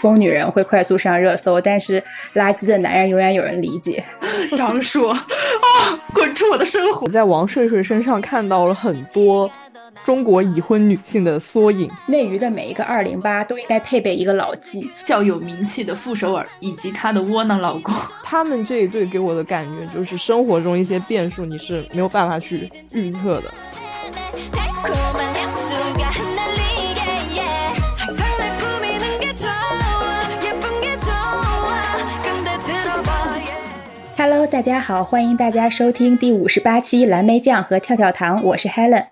疯女人会快速上热搜，但是垃圾的男人永远有人理解。张硕啊，滚出我的生活！我在王睡睡身上看到了很多中国已婚女性的缩影。内娱的每一个二零八都应该配备一个老纪，较有名气的傅首尔以及她的窝囊老公。他们这一对给我的感觉就是生活中一些变数你是没有办法去预测的。Hello，大家好，欢迎大家收听第五十八期蓝莓酱和跳跳糖，我是 Helen。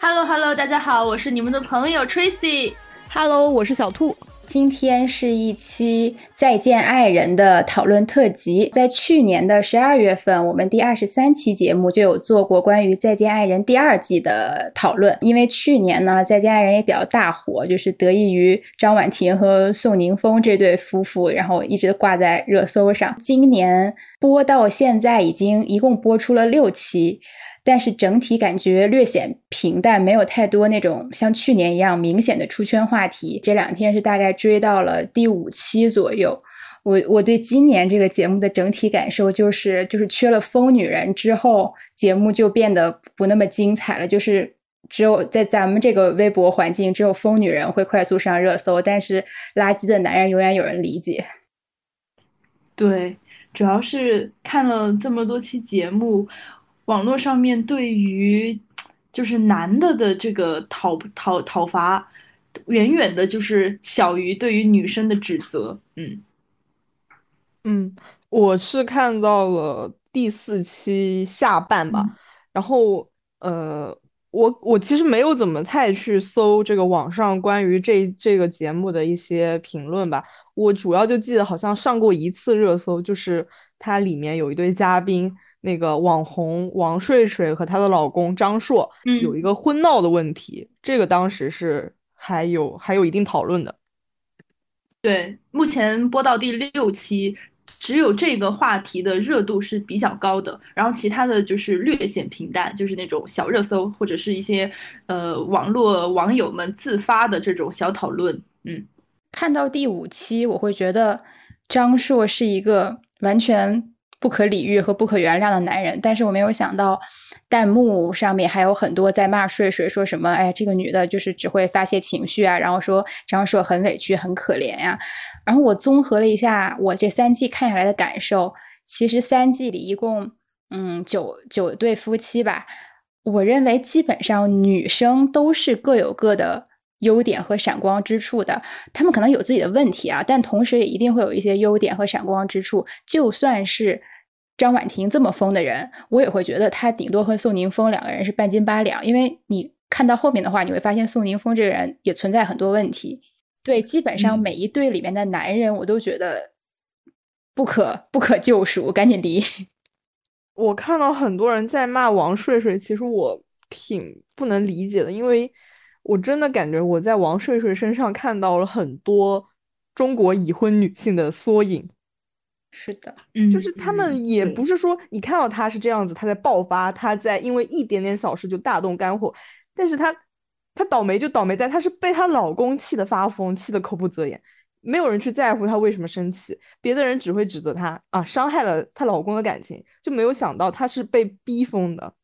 Hello Hello，大家好，我是你们的朋友 Tracy。Hello，我是小兔。今天是一期再见爱人的讨论特辑。在去年的十二月份，我们第二十三期节目就有做过关于再见爱人第二季的讨论。因为去年呢，再见爱人也比较大火，就是得益于张婉婷和宋宁峰这对夫妇，然后一直挂在热搜上。今年播到现在已经一共播出了六期。但是整体感觉略显平淡，没有太多那种像去年一样明显的出圈话题。这两天是大概追到了第五期左右。我我对今年这个节目的整体感受就是，就是缺了疯女人之后，节目就变得不那么精彩了。就是只有在咱们这个微博环境，只有疯女人会快速上热搜，但是垃圾的男人永远有人理解。对，主要是看了这么多期节目。网络上面对于就是男的的这个讨讨讨伐，远远的就是小于对于女生的指责。嗯嗯，我是看到了第四期下半吧，嗯、然后呃，我我其实没有怎么太去搜这个网上关于这这个节目的一些评论吧，我主要就记得好像上过一次热搜，就是它里面有一对嘉宾。那个网红王睡睡和她的老公张硕有一个婚闹的问题，嗯、这个当时是还有还有一定讨论的。对，目前播到第六期，只有这个话题的热度是比较高的，然后其他的就是略显平淡，就是那种小热搜或者是一些呃网络网友们自发的这种小讨论。嗯，看到第五期，我会觉得张硕是一个完全。不可理喻和不可原谅的男人，但是我没有想到，弹幕上面还有很多在骂睡睡，说什么哎，这个女的就是只会发泄情绪啊，然后说张硕很委屈、很可怜呀、然后我综合了一下我这三季看下来的感受，其实三季里一共嗯九九对夫妻吧，我认为基本上女生都是各有各的。优点和闪光之处的，他们可能有自己的问题啊，但同时也一定会有一些优点和闪光之处。就算是张婉婷这么疯的人，我也会觉得她顶多和宋宁峰两个人是半斤八两。因为你看到后面的话，你会发现宋宁峰这个人也存在很多问题。对，基本上每一对里面的男人，我都觉得不可不可救赎，赶紧离。我看到很多人在骂王睡睡，其实我挺不能理解的，因为。我真的感觉我在王睡睡身上看到了很多中国已婚女性的缩影。是的，嗯，就是他们也不是说你看到她是这样子，她在爆发，她在因为一点点小事就大动肝火，但是她她倒霉就倒霉在她是被她老公气得发疯，气得口不择言，没有人去在乎她为什么生气，别的人只会指责她啊伤害了她老公的感情，就没有想到她是被逼疯的。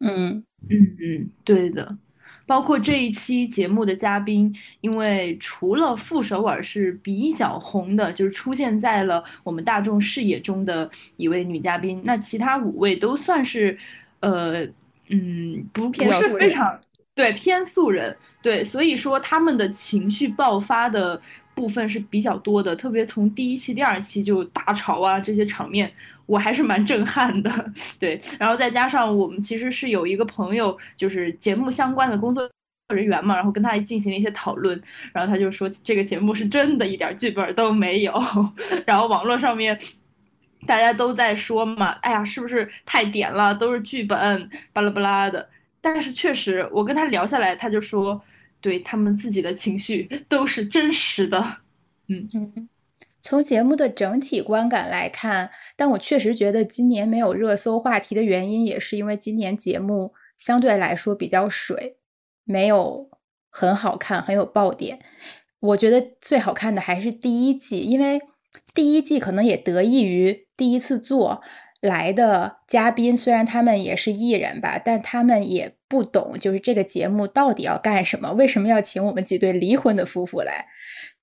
嗯嗯嗯，对的。包括这一期节目的嘉宾，因为除了傅首尔是比较红的，就是出现在了我们大众视野中的一位女嘉宾，那其他五位都算是，呃，嗯，不不是非常对偏素人，对，所以说他们的情绪爆发的部分是比较多的，特别从第一期、第二期就大吵啊这些场面。我还是蛮震撼的，对，然后再加上我们其实是有一个朋友，就是节目相关的工作人员嘛，然后跟他进行了一些讨论，然后他就说这个节目是真的一点剧本都没有，然后网络上面大家都在说嘛，哎呀，是不是太点了，都是剧本，巴拉巴拉的。但是确实，我跟他聊下来，他就说，对他们自己的情绪都是真实的，嗯嗯。从节目的整体观感来看，但我确实觉得今年没有热搜话题的原因，也是因为今年节目相对来说比较水，没有很好看，很有爆点。我觉得最好看的还是第一季，因为第一季可能也得益于第一次做来的嘉宾，虽然他们也是艺人吧，但他们也不懂就是这个节目到底要干什么，为什么要请我们几对离婚的夫妇来，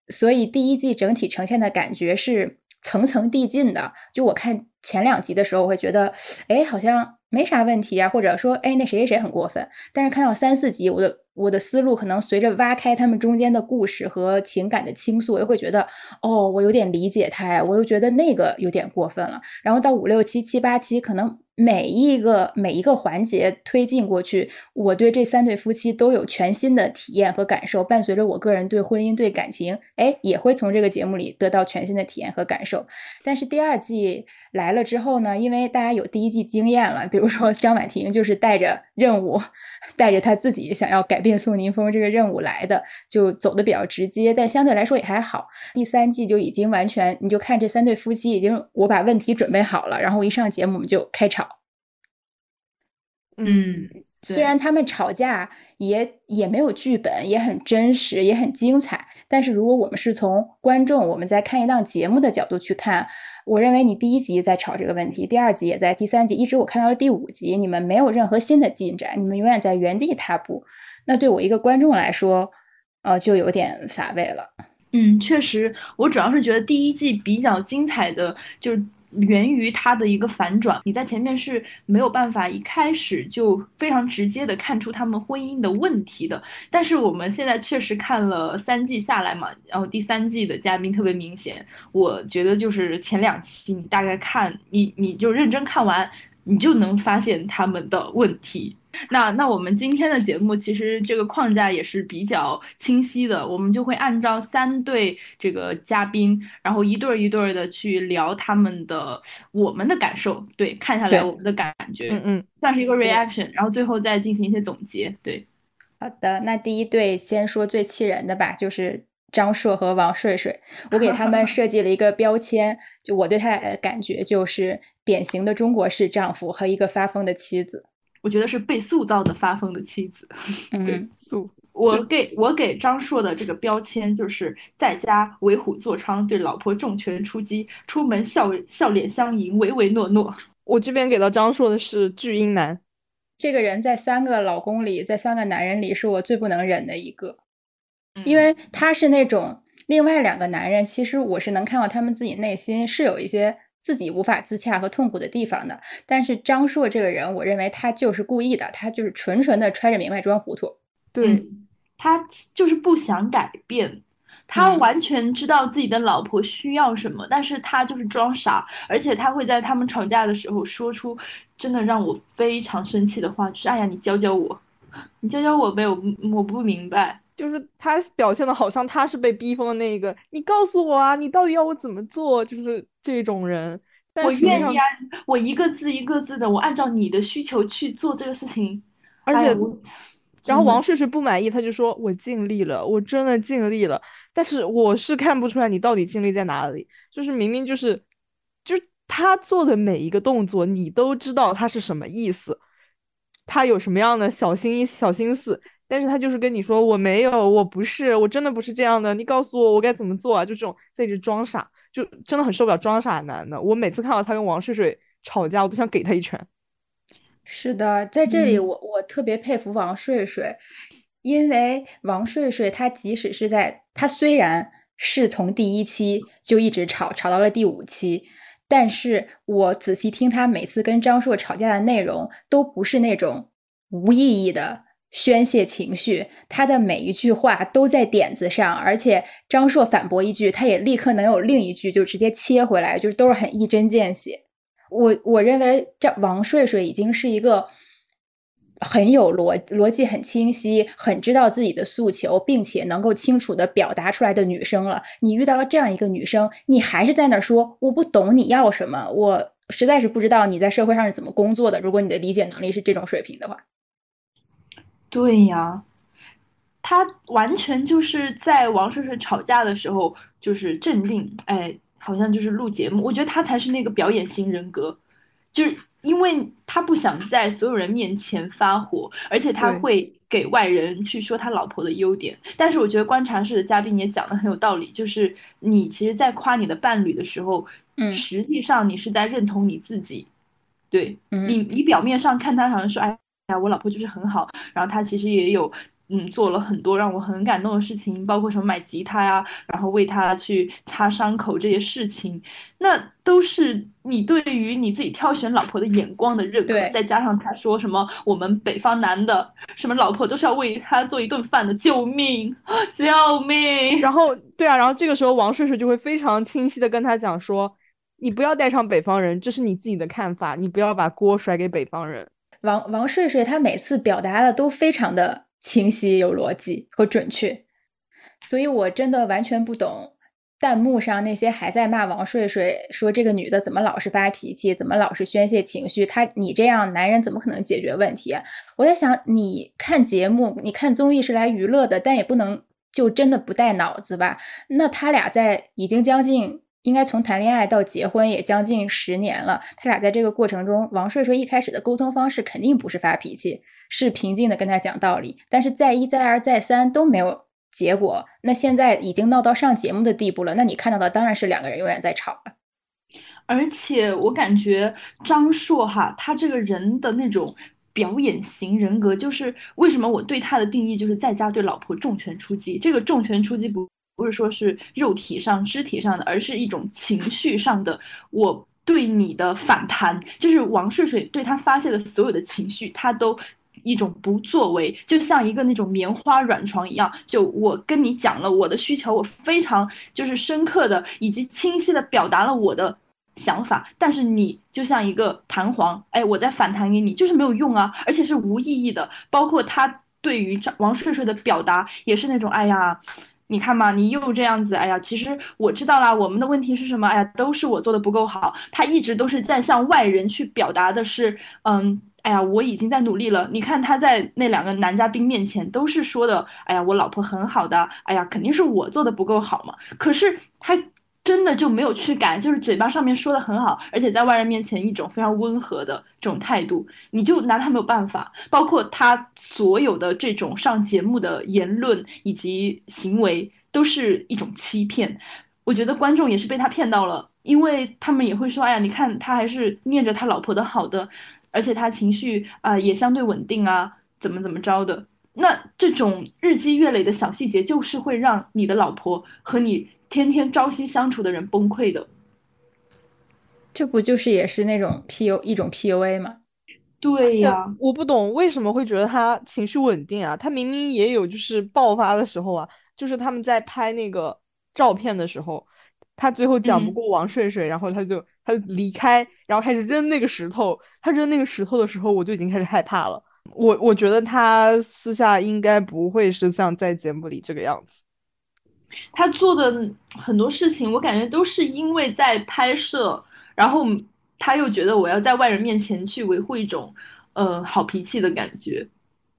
所以第一季整体呈现的感觉是层层递进的。就我看前两集的时候，我会觉得，哎，好像。没啥问题啊，或者说，哎，那谁谁谁很过分。但是看到三四集，我的我的思路可能随着挖开他们中间的故事和情感的倾诉，我又会觉得，哦，我有点理解他呀，我又觉得那个有点过分了。然后到五六七七八七，可能。每一个每一个环节推进过去，我对这三对夫妻都有全新的体验和感受。伴随着我个人对婚姻、对感情，哎，也会从这个节目里得到全新的体验和感受。但是第二季来了之后呢，因为大家有第一季经验了，比如说张婉婷就是带着任务，带着他自己想要改变宋宁峰这个任务来的，就走的比较直接。但相对来说也还好。第三季就已经完全，你就看这三对夫妻已经，我把问题准备好了，然后一上节目我们就开场。嗯，虽然他们吵架也也没有剧本，也很真实，也很精彩。但是如果我们是从观众，我们在看一档节目的角度去看，我认为你第一集在吵这个问题，第二集也在，第三集一直我看到了第五集，你们没有任何新的进展，你们永远在原地踏步。那对我一个观众来说，呃，就有点乏味了。嗯，确实，我主要是觉得第一季比较精彩的就是。源于他的一个反转，你在前面是没有办法一开始就非常直接的看出他们婚姻的问题的。但是我们现在确实看了三季下来嘛，然后第三季的嘉宾特别明显，我觉得就是前两期你大概看你你就认真看完，你就能发现他们的问题。那那我们今天的节目其实这个框架也是比较清晰的，我们就会按照三对这个嘉宾，然后一对一对的去聊他们的我们的感受，对，看下来我们的感觉，嗯嗯，算是一个 reaction，然后最后再进行一些总结，对。好的，那第一对先说最气人的吧，就是张硕和王睡睡，我给他们设计了一个标签，就我对他俩的感觉就是典型的中国式丈夫和一个发疯的妻子。我觉得是被塑造的发疯的妻子，嗯，塑。我给我给张硕的这个标签就是在家为虎作伥，对老婆重拳出击，出门笑笑脸相迎，唯唯诺诺。我这边给到张硕的是巨婴男，这个人在三个老公里，在三个男人里是我最不能忍的一个，因为他是那种另外两个男人，其实我是能看到他们自己内心是有一些。自己无法自洽和痛苦的地方的，但是张硕这个人，我认为他就是故意的，他就是纯纯的揣着明白装糊涂。对，他就是不想改变，他完全知道自己的老婆需要什么，但是他就是装傻，而且他会在他们吵架的时候说出真的让我非常生气的话，就是哎呀，你教教我，你教教我呗，我我不明白。就是他表现的好像他是被逼疯的那一个，你告诉我啊，你到底要我怎么做？就是这种人，我愿意啊，我一个字一个字的，我按照你的需求去做这个事情。而且，然后王睡睡不满意，他就说我尽力了，我真的尽力了，但是我是看不出来你到底尽力在哪里。就是明明就是，就是他做的每一个动作，你都知道他是什么意思，他有什么样的小心小心思。但是他就是跟你说我没有，我不是，我真的不是这样的。你告诉我我该怎么做啊？就这种在一直装傻，就真的很受不了装傻男的。我每次看到他跟王睡睡吵架，我都想给他一拳。是的，在这里我我特别佩服王睡睡，因为王睡睡他即使是在他虽然是从第一期就一直吵吵到了第五期，但是我仔细听他每次跟张硕吵架的内容，都不是那种无意义的。宣泄情绪，他的每一句话都在点子上，而且张硕反驳一句，他也立刻能有另一句就直接切回来，就是都是很一针见血。我我认为这王睡睡已经是一个很有逻逻辑很清晰、很知道自己的诉求，并且能够清楚的表达出来的女生了。你遇到了这样一个女生，你还是在那说我不懂你要什么，我实在是不知道你在社会上是怎么工作的。如果你的理解能力是这种水平的话。对呀，他完全就是在王顺顺吵架的时候就是镇定，哎，好像就是录节目。我觉得他才是那个表演型人格，就是因为他不想在所有人面前发火，而且他会。给外人去说他老婆的优点。但是我觉得观察室的嘉宾也讲的很有道理，就是你其实，在夸你的伴侣的时候，嗯实际上你是在认同你自己。对嗯你，你表面上看他好像说，哎呀，我老婆就是很好，然后她其实也有。嗯，做了很多让我很感动的事情，包括什么买吉他呀，然后为他去擦伤口这些事情，那都是你对于你自己挑选老婆的眼光的认可对，再加上他说什么我们北方男的什么老婆都是要为他做一顿饭的，救命，救命！然后对啊，然后这个时候王睡睡就会非常清晰的跟他讲说，你不要带上北方人，这是你自己的看法，你不要把锅甩给北方人。王王睡睡他每次表达的都非常的清晰、有逻辑和准确，所以我真的完全不懂弹幕上那些还在骂王睡睡，说这个女的怎么老是发脾气，怎么老是宣泄情绪，她你这样男人怎么可能解决问题？我在想，你看节目、你看综艺是来娱乐的，但也不能就真的不带脑子吧？那他俩在已经将近。应该从谈恋爱到结婚也将近十年了，他俩在这个过程中，王睡睡一开始的沟通方式肯定不是发脾气，是平静的跟他讲道理，但是再一再二再三都没有结果。那现在已经闹到上节目的地步了，那你看到的当然是两个人永远在吵了。而且我感觉张硕哈，他这个人的那种表演型人格，就是为什么我对他的定义就是在家对老婆重拳出击。这个重拳出击不不是说是肉体上、肢体上的，而是一种情绪上的。我对你的反弹，就是王睡睡对他发泄的所有的情绪，他都。一种不作为，就像一个那种棉花软床一样。就我跟你讲了我的需求，我非常就是深刻的以及清晰的表达了我的想法，但是你就像一个弹簧，哎，我在反弹给你，就是没有用啊，而且是无意义的。包括他对于王睡睡的表达，也是那种，哎呀。你看嘛，你又这样子，哎呀，其实我知道啦，我们的问题是什么？哎呀，都是我做的不够好。他一直都是在向外人去表达的是，嗯，哎呀，我已经在努力了。你看他在那两个男嘉宾面前都是说的，哎呀，我老婆很好的，哎呀，肯定是我做的不够好嘛。可是他真的就没有去改，就是嘴巴上面说的很好，而且在外人面前一种非常温和的这种态度，你就拿他没有办法。包括他所有的这种上节目的言论以及行为，都是一种欺骗。我觉得观众也是被他骗到了，因为他们也会说，哎呀，你看他还是念着他老婆的好的，而且他情绪啊、也相对稳定啊，怎么怎么着的。那这种日积月累的小细节，就是会让你的老婆和你天天朝夕相处的人崩溃的。这不就是也是那种 P U 一种 PUA 吗？对呀，我不懂为什么会觉得他情绪稳定啊？他明明也有就是爆发的时候啊，就是他们在拍那个照片的时候，他最后讲不过王睡睡，嗯、然后他就他就离开，然后开始扔那个石头。他扔那个石头的时候，我就已经开始害怕了。我我觉得他私下应该不会是像在节目里这个样子。他做的很多事情，我感觉都是因为在拍摄，然后他又觉得我要在外人面前去维护一种呃好脾气的感觉。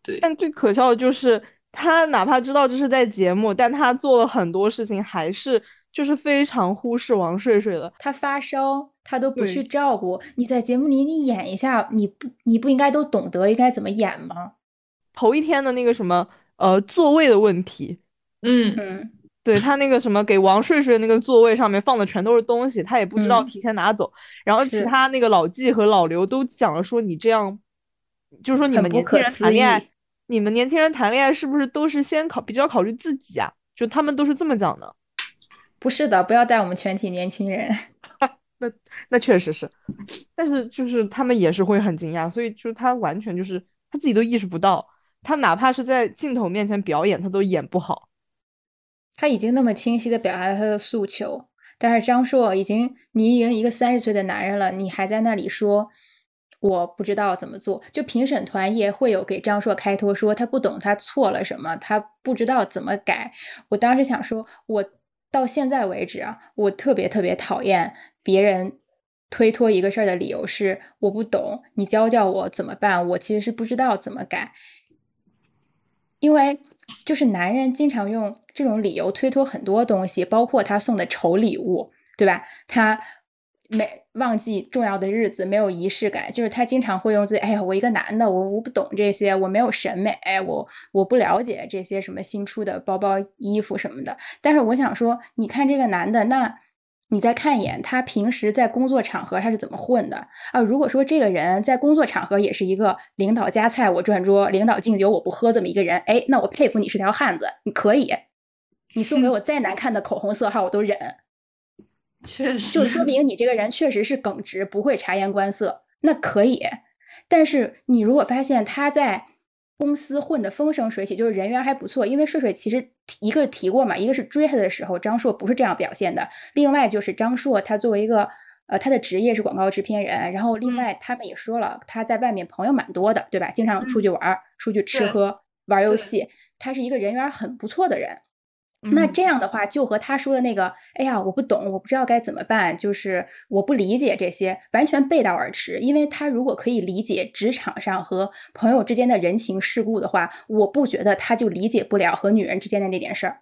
对，但最可笑的就是他哪怕知道这是在节目，但他做了很多事情，还是就是非常忽视王睡睡的。他发烧，他都不去照顾。你在节目里你演一下，你不你不应该都懂得应该怎么演吗？头一天的那个什么呃座位的问题，嗯嗯。对他那个什么给王睡睡那个座位上面放的全都是东西，他也不知道提前拿走。嗯、然后其他那个老纪和老刘都讲了说，你这样，就是说你们年轻人谈恋爱，你们年轻人谈恋爱是不是都是先考比较考虑自己啊？就他们都是这么讲的。不是的，不要带我们全体年轻人。那那确实是，但是就是他们也是会很惊讶，所以就是他完全就是他自己都意识不到，他哪怕是在镜头面前表演，他都演不好。他已经那么清晰的表达了他的诉求，但是张硕已经，你已经一个三十岁的男人了，你还在那里说我不知道怎么做。就评审团也会有给张硕开脱，说他不懂他错了什么，他不知道怎么改。我当时想说，我到现在为止啊，我特别特别讨厌别人推脱一个事儿的理由是我不懂，你教教我怎么办？我其实是不知道怎么改，因为。就是男人经常用这种理由推脱很多东西，包括他送的丑礼物，对吧？他没忘记重要的日子，没有仪式感，就是他经常会用自己，哎呀，我一个男的，我我不懂这些，我没有审美，哎我我不了解这些什么新出的包包、衣服什么的。但是我想说，你看这个男的，那你再看一眼他平时在工作场合他是怎么混的啊？如果说这个人在工作场合也是一个领导夹菜我转桌，领导敬酒我不喝这么一个人，哎，那我佩服你是条汉子，你可以，你送给我再难看的口红色号我都忍。确实，就说明你这个人确实是耿直，不会察言观色，那可以。但是你如果发现他在公司混得风生水起，就是人缘还不错，因为睡睡其实一个提过嘛，一个是追他的时候，张硕不是这样表现的。另外就是张硕他作为一个呃，他的职业是广告制片人，然后另外他们也说了，他在外面朋友蛮多的，对吧？经常出去玩，出去吃喝，玩游戏，他是一个人缘很不错的人。那这样的话，就和他说的那个“哎呀，我不懂，我不知道该怎么办”，就是我不理解这些，完全背道而驰。因为他如果可以理解职场上和朋友之间的人情世故的话，我不觉得他就理解不了和女人之间的那点事儿。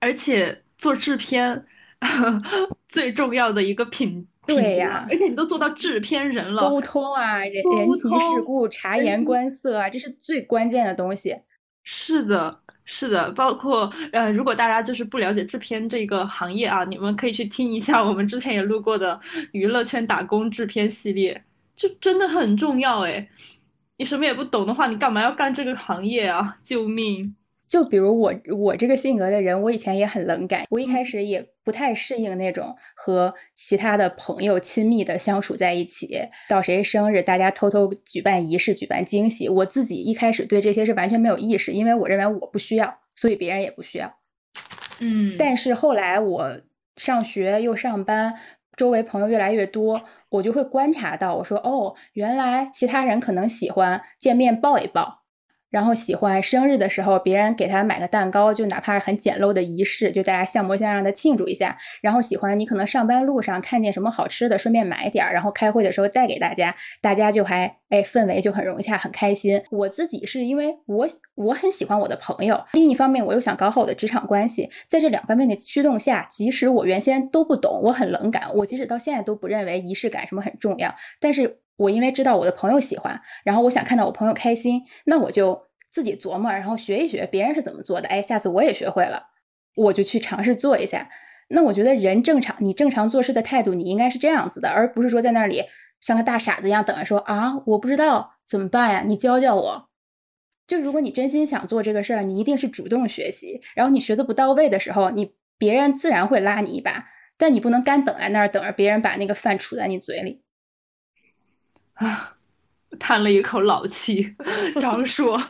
而且做制片 最重要的一个品，对呀，而且你都做到制片人了，沟通啊，人人情世故、察言观色啊，这是最关键的东西。是的。是的，包括呃，如果大家就是不了解制片这个行业啊，你们可以去听一下我们之前也录过的娱乐圈打工制片系列，就真的很重要哎。你什么也不懂的话，你干嘛要干这个行业啊？救命！就比如我我这个性格的人，我以前也很冷感，我一开始也不太适应那种和其他的朋友亲密的相处在一起。到谁生日，大家偷偷举办仪式、举办惊喜。我自己一开始对这些是完全没有意识，因为我认为我不需要，所以别人也不需要。嗯，但是后来我上学又上班，周围朋友越来越多，我就会观察到，我说哦，原来其他人可能喜欢见面抱一抱。然后喜欢生日的时候，别人给他买个蛋糕，就哪怕是很简陋的仪式，就大家像模像样的庆祝一下。然后喜欢你可能上班路上看见什么好吃的，顺便买点儿，然后开会的时候带给大家，大家就还哎氛围就很融洽，很开心。我自己是因为我我很喜欢我的朋友，另一方面我又想搞好我的职场关系，在这两方面的驱动下，即使我原先都不懂，我很冷感，我即使到现在都不认为仪式感什么很重要，但是。我因为知道我的朋友喜欢，然后我想看到我朋友开心，那我就自己琢磨，然后学一学别人是怎么做的。哎，下次我也学会了，我就去尝试做一下。那我觉得人正常，你正常做事的态度，你应该是这样子的，而不是说在那里像个大傻子一样等着说啊，我不知道怎么办呀，你教教我。就如果你真心想做这个事儿，你一定是主动学习，然后你学的不到位的时候，你别人自然会拉你一把，但你不能干等在那儿等着别人把那个饭杵在你嘴里。啊，叹了一口老气。张硕啊，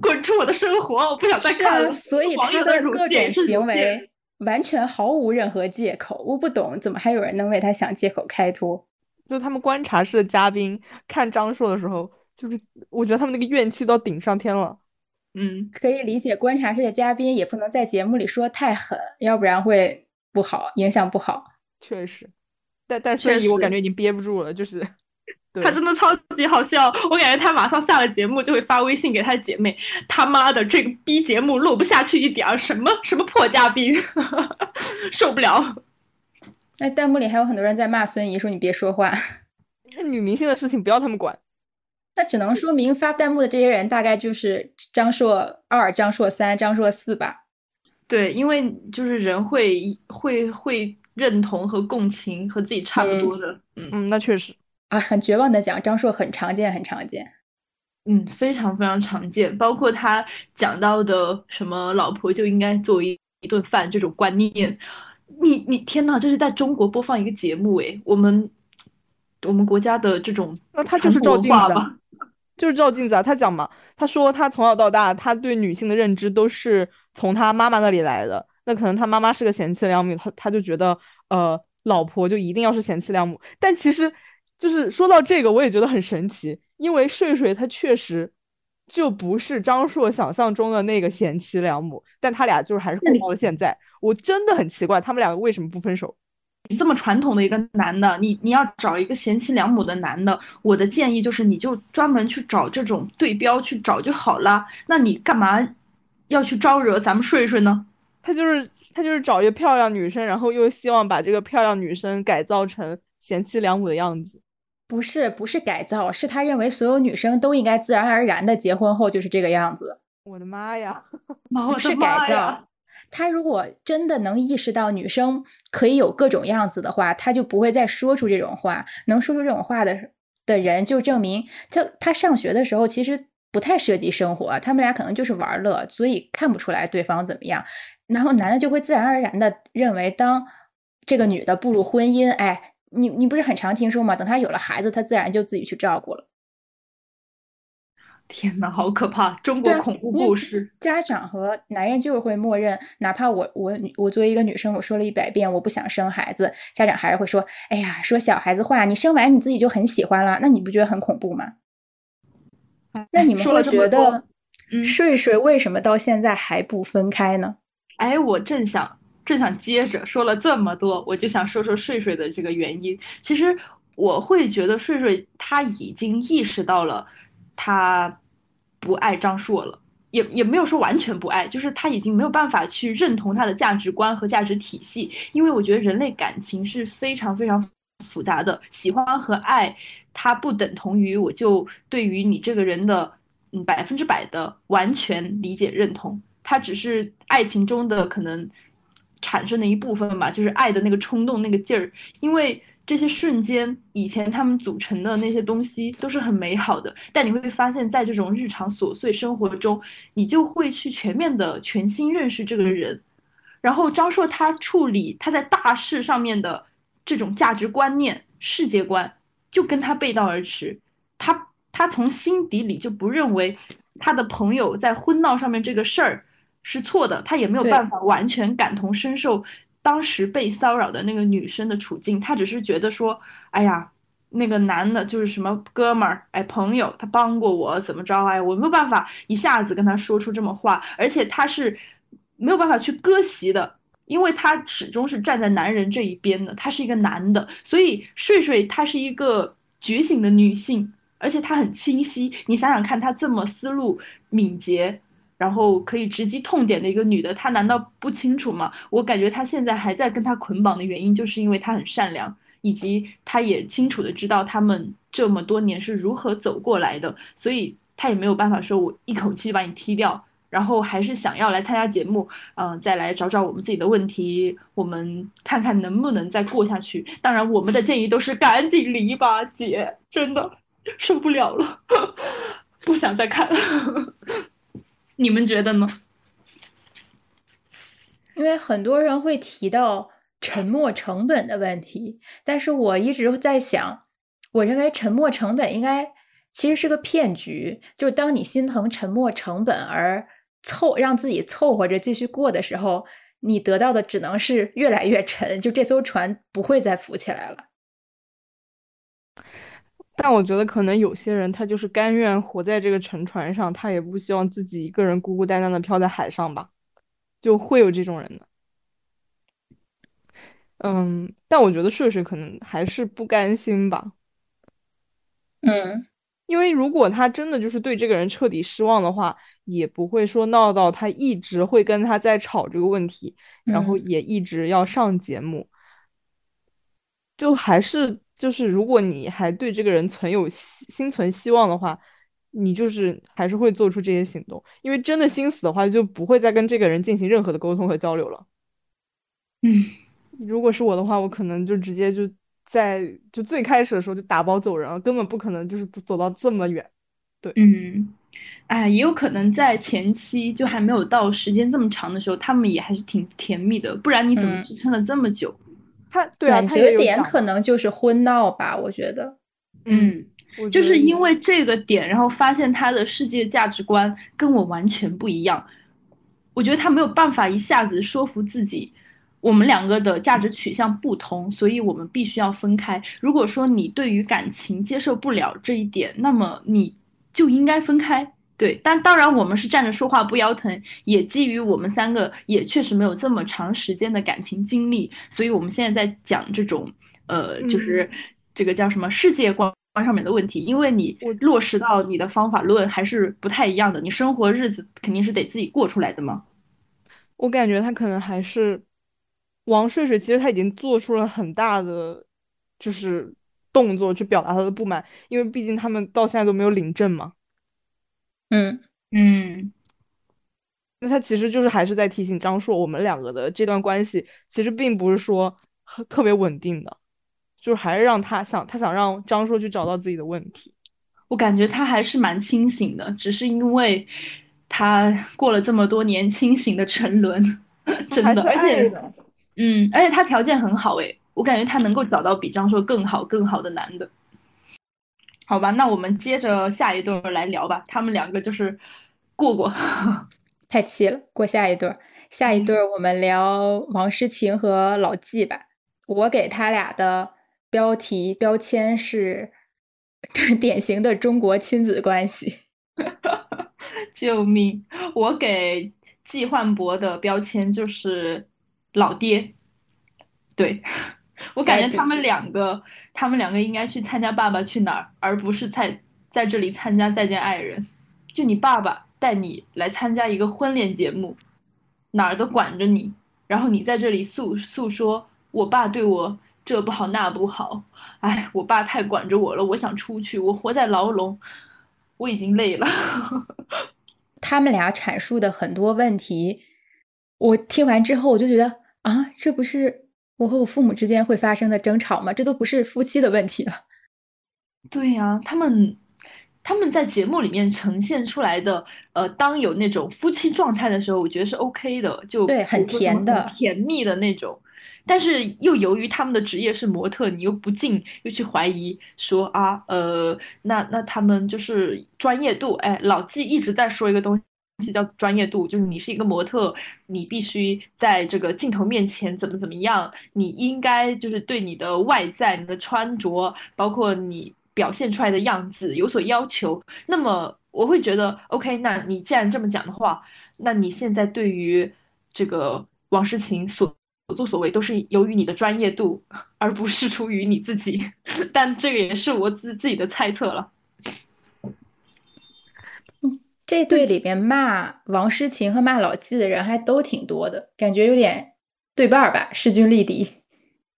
滚出我的生活！我不想再看了。所以他的各种行为完全毫无任何借口。我不懂，怎么还有人能为他想借口开脱？就他们观察室的嘉宾看张硕的时候，就是我觉得他们那个怨气都顶上天了。嗯，可以理解，观察室的嘉宾也不能在节目里说太狠，要不然会不好，影响不好。确实，但但所以我感觉已经憋不住了，就是。他真的超级好笑，我感觉他马上下了节目就会发微信给他姐妹，他妈的这个逼节目录不下去一点儿，什么什么破嘉宾，受不了。那弹幕里还有很多人在骂孙怡，说你别说话。那女明星的事情不要他们管。那只能说明发弹幕的这些人大概就是张硕二、张硕三、张硕四吧。对，因为就是人会会会认同和共情和自己差不多的。嗯嗯，那确实。啊，很绝望的讲，张硕很常见，很常见，嗯，非常非常常见。包括他讲到的什么老婆就应该做一一顿饭这种观念，你你天呐，这是在中国播放一个节目诶，我们我们国家的这种那他就是照镜子，就是照镜子啊。他讲嘛，他说他从小到大，他对女性的认知都是从他妈妈那里来的。那可能他妈妈是个贤妻良母，他他就觉得呃，老婆就一定要是贤妻良母，但其实。就是说到这个，我也觉得很神奇，因为睡睡他确实就不是张硕想象中的那个贤妻良母，但他俩就是还是过到了现在。我真的很奇怪，他们两个为什么不分手？你这么传统的一个男的，你你要找一个贤妻良母的男的，我的建议就是，你就专门去找这种对标去找就好了。那你干嘛要去招惹咱们睡睡呢？他就是他就是找一个漂亮女生，然后又希望把这个漂亮女生改造成贤妻良母的样子。不是，不是改造，是他认为所有女生都应该自然而然的结婚后就是这个样子。我的妈呀！不是改造。他如果真的能意识到女生可以有各种样子的话，他就不会再说出这种话。能说出这种话的的人，就证明他他上学的时候其实不太涉及生活，他们俩可能就是玩乐，所以看不出来对方怎么样。然后男的就会自然而然的认为，当这个女的步入婚姻，哎。你你不是很常听说吗？等他有了孩子，他自然就自己去照顾了。天哪，好可怕！中国恐怖故事。家长和男人就是会默认，哪怕我我我作为一个女生，我说了一百遍我不想生孩子，家长还是会说：“哎呀，说小孩子话，你生完你自己就很喜欢了。”那你不觉得很恐怖吗？那你们会觉得，睡睡为什么到现在还不分开呢？哎，我正想。正想接着说了这么多，我就想说说睡睡的这个原因。其实我会觉得睡睡他已经意识到了他不爱张硕了，也也没有说完全不爱，就是他已经没有办法去认同他的价值观和价值体系。因为我觉得人类感情是非常非常复杂的，喜欢和爱它不等同于我就对于你这个人的嗯百分之百的完全理解认同，它只是爱情中的可能。产生的一部分吧，就是爱的那个冲动、那个劲儿。因为这些瞬间，以前他们组成的那些东西都是很美好的。但你会发现在这种日常琐碎生活中，你就会去全面的、全新认识这个人。然后张硕他处理他在大事上面的这种价值观念、世界观，就跟他背道而驰。他他从心底里就不认为他的朋友在婚闹上面这个事儿。是错的，他也没有办法完全感同身受当时被骚扰的那个女生的处境，他只是觉得说，哎呀，那个男的就是什么哥们儿，哎，朋友，他帮过我，怎么着？哎，我没有办法一下子跟他说出这么话，而且他是没有办法去割席的，因为他始终是站在男人这一边的，他是一个男的，所以睡睡她是一个觉醒的女性，而且她很清晰，你想想看，她这么思路敏捷。然后可以直击痛点的一个女的，她难道不清楚吗？我感觉她现在还在跟他捆绑的原因，就是因为她很善良，以及她也清楚的知道他们这么多年是如何走过来的，所以她也没有办法说我一口气把你踢掉，然后还是想要来参加节目，嗯，再来找找我们自己的问题，我们看看能不能再过下去。当然，我们的建议都是赶紧离吧，姐，真的受不了了，不想再看。你们觉得呢？因为很多人会提到沉没成本的问题，但是我一直在想，我认为沉没成本应该其实是个骗局。就当你心疼沉没成本而凑让自己凑合着继续过的时候，你得到的只能是越来越沉，就这艘船不会再浮起来了。但我觉得可能有些人他就是甘愿活在这个沉船上，他也不希望自己一个人孤孤单单的漂在海上吧，就会有这种人的。嗯，但我觉得睡睡可能还是不甘心吧。嗯，因为如果他真的就是对这个人彻底失望的话，也不会说闹到他一直会跟他在吵这个问题，然后也一直要上节目，就还是。就是如果你还对这个人存有心存希望的话，你就是还是会做出这些行动。因为真的心死的话，就不会再跟这个人进行任何的沟通和交流了。嗯，如果是我的话，我可能就直接就在就最开始的时候就打包走人了，根本不可能就是走到这么远。对，嗯，哎，也有可能在前期就还没有到时间这么长的时候，他们也还是挺甜蜜的，不然你怎么支撑了这么久？他感觉点可能就是婚闹吧，我觉得，嗯，就是因为这个点，然后发现他的世界价值观跟我完全不一样，我觉得他没有办法一下子说服自己，我们两个的价值取向不同，所以我们必须要分开。如果说你对于感情接受不了这一点，那么你就应该分开。对，但当然我们是站着说话不腰疼，也基于我们三个也确实没有这么长时间的感情经历，所以我们现在在讲这种，呃，就是这个叫什么世界观上面的问题，因为你落实到你的方法论还是不太一样的，你生活日子肯定是得自己过出来的嘛。我感觉他可能还是王睡睡，其实他已经做出了很大的就是动作去表达他的不满，因为毕竟他们到现在都没有领证嘛。嗯嗯，那他其实就是还是在提醒张硕，我们两个的这段关系其实并不是说特别稳定的，就是还是让他想他想让张硕去找到自己的问题。我感觉他还是蛮清醒的，只是因为他过了这么多年清醒的沉沦，真的，而且，嗯，而且他条件很好诶，我感觉他能够找到比张硕更好更好的男的。好吧，那我们接着下一对来聊吧。他们两个就是过过，太气了。过下一对，下一对我们聊王诗晴和老纪吧。我给他俩的标题标签是。典型的中国亲子关系，救命！我给季焕博的标签就是老爹。对我感觉他们两个，他们两个应该去参加《爸爸去哪儿》，而不是在在这里参加《再见爱人》。就你爸爸带你来参加一个婚恋节目，哪儿都管着你，然后你在这里诉诉说，我爸对我。这不好那不好，哎，我爸太管着我了，我想出去，我活在牢笼，我已经累了。他们俩阐述的很多问题，我听完之后我就觉得啊，这不是我和我父母之间会发生的争吵吗？这都不是夫妻的问题了。对呀，他们他们在节目里面呈现出来的，呃，当有那种夫妻状态的时候，我觉得是 OK 的，就对，很甜的，甜蜜的那种。但是又由于他们的职业是模特，你又不禁又去怀疑说啊，呃，那那他们就是专业度，哎，老纪一直在说一个东叫专业度，就是你是一个模特，你必须在这个镜头面前怎么怎么样，你应该就是对你的外在、你的穿着，包括你表现出来的样子有所要求。那么我会觉得，OK，那你既然这么讲的话，那你现在对于这个王诗晴所。所作所为都是由于你的专业度，而不是出于你自己。但这个也是我自自己的猜测了。这队里边骂王诗晴和骂老纪的人还都挺多的，感觉有点对半儿吧，势均力敌。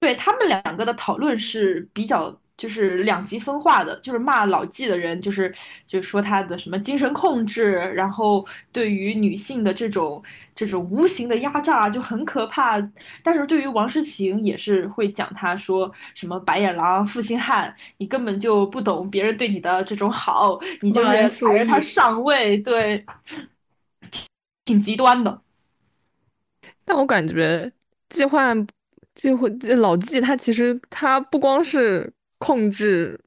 对他们两个的讨论是比较。就是两极分化的，就是骂老纪的人，就是就是说他的什么精神控制，然后对于女性的这种这种无形的压榨就很可怕。但是对于王诗晴也是会讲他说什么白眼狼、负心汉，你根本就不懂别人对你的这种好，你就是排着他上位，对，挺极端的。但我感觉季焕、季焕、老纪他其实他不光是。控制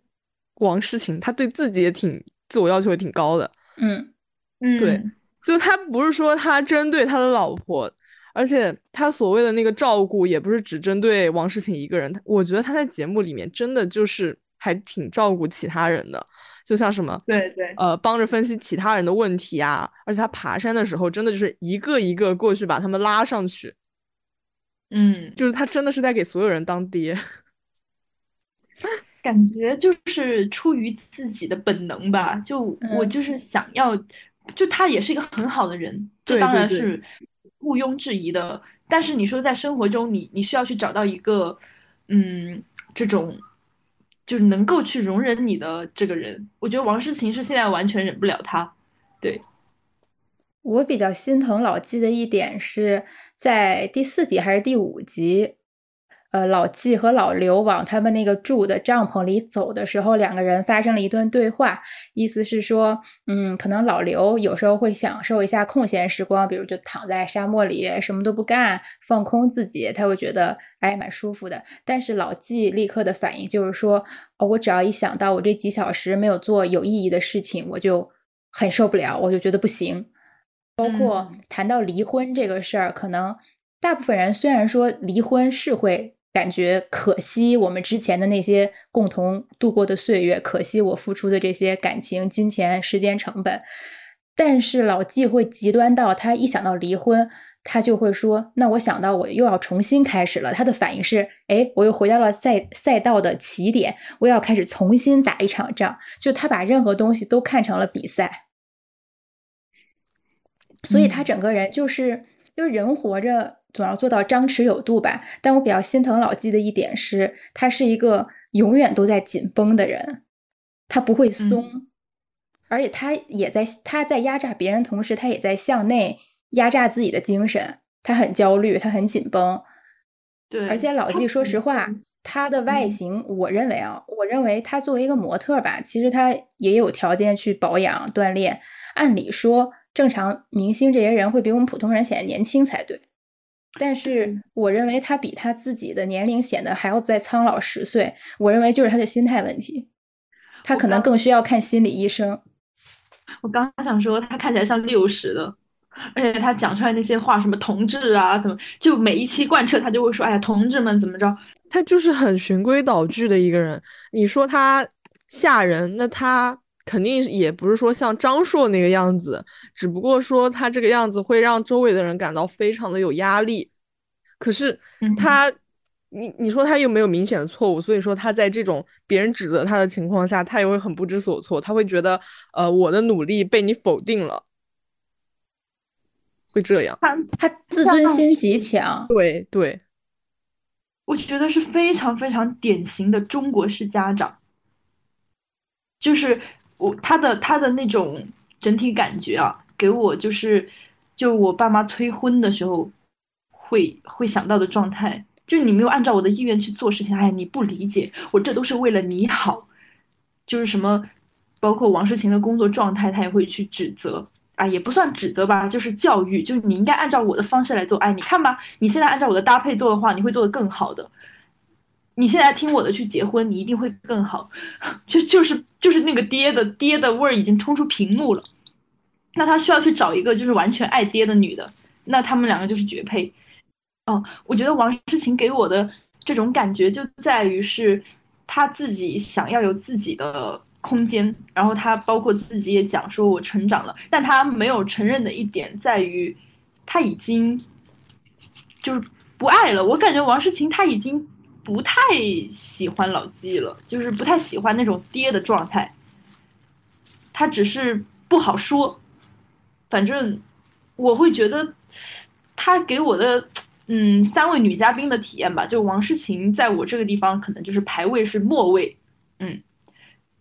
王诗晴，他对自己也挺自我要求也挺高的。嗯嗯，对，就他不是说他针对他的老婆，而且他所谓的那个照顾也不是只针对王诗晴一个人。我觉得他在节目里面真的就是还挺照顾其他人的，就像什么对对呃帮着分析其他人的问题啊，而且他爬山的时候真的就是一个一个过去把他们拉上去。嗯，就是他真的是在给所有人当爹。感觉就是出于自己的本能吧，就我就是想要，就他也是一个很好的人，这当然是毋庸置疑的。但是你说在生活中，你你需要去找到一个，嗯，这种就是能够去容忍你的这个人，我觉得王诗晴是现在完全忍不了他。对我比较心疼老纪的一点是在第四集还是第五集。呃，老纪和老刘往他们那个住的帐篷里走的时候，两个人发生了一段对话，意思是说，嗯，可能老刘有时候会享受一下空闲时光，比如就躺在沙漠里什么都不干，放空自己，他会觉得哎蛮舒服的。但是老纪立刻的反应就是说，哦，我只要一想到我这几小时没有做有意义的事情，我就很受不了，我就觉得不行。包括谈到离婚这个事儿，可能大部分人虽然说离婚是会。感觉可惜我们之前的那些共同度过的岁月，可惜我付出的这些感情、金钱、时间成本。但是老纪会极端到，他一想到离婚，他就会说：“那我想到我又要重新开始了。”他的反应是：“哎，我又回到了赛赛道的起点，我要开始重新打一场仗。”就他把任何东西都看成了比赛，所以他整个人就是。就是人活着总要做到张弛有度吧。但我比较心疼老纪的一点是，他是一个永远都在紧绷的人，他不会松，而且他也在他在压榨别人同时，他也在向内压榨自己的精神。他很焦虑，他很紧绷。对，而且老纪，说实话，他的外形，我认为啊，我认为他作为一个模特吧，其实他也有条件去保养锻炼。按理说，正常明星这些人会比我们普通人显得年轻才对。但是，我认为他比他自己的年龄显得还要再苍老十岁。我认为就是他的心态问题，他可能更需要看心理医生。我刚刚想说，他看起来像六十的。而且他讲出来那些话，什么同志啊，怎么就每一期贯彻他就会说，哎呀，同志们怎么着？他就是很循规蹈矩的一个人。你说他吓人，那他肯定也不是说像张硕那个样子，只不过说他这个样子会让周围的人感到非常的有压力。可是他，你你说他又没有明显的错误，所以说他在这种别人指责他的情况下，他也会很不知所措，他会觉得，呃，我的努力被你否定了。会这样，他他自尊心极强，对对，我觉得是非常非常典型的中国式家长，就是我他的他的那种整体感觉啊，给我就是就我爸妈催婚的时候会会想到的状态，就你没有按照我的意愿去做事情，哎，你不理解我，这都是为了你好，就是什么，包括王诗晴的工作状态，他也会去指责。啊，也不算指责吧，就是教育，就是你应该按照我的方式来做。哎，你看吧，你现在按照我的搭配做的话，你会做得更好的。你现在听我的去结婚，你一定会更好。就就是就是那个爹的爹的味儿已经冲出屏幕了。那他需要去找一个就是完全爱爹的女的，那他们两个就是绝配。哦，我觉得王诗晴给我的这种感觉就在于是，他自己想要有自己的。空间，然后他包括自己也讲说，我成长了，但他没有承认的一点在于，他已经就是不爱了。我感觉王诗晴他已经不太喜欢老纪了，就是不太喜欢那种爹的状态。他只是不好说，反正我会觉得他给我的嗯三位女嘉宾的体验吧，就王诗晴在我这个地方可能就是排位是末位，嗯。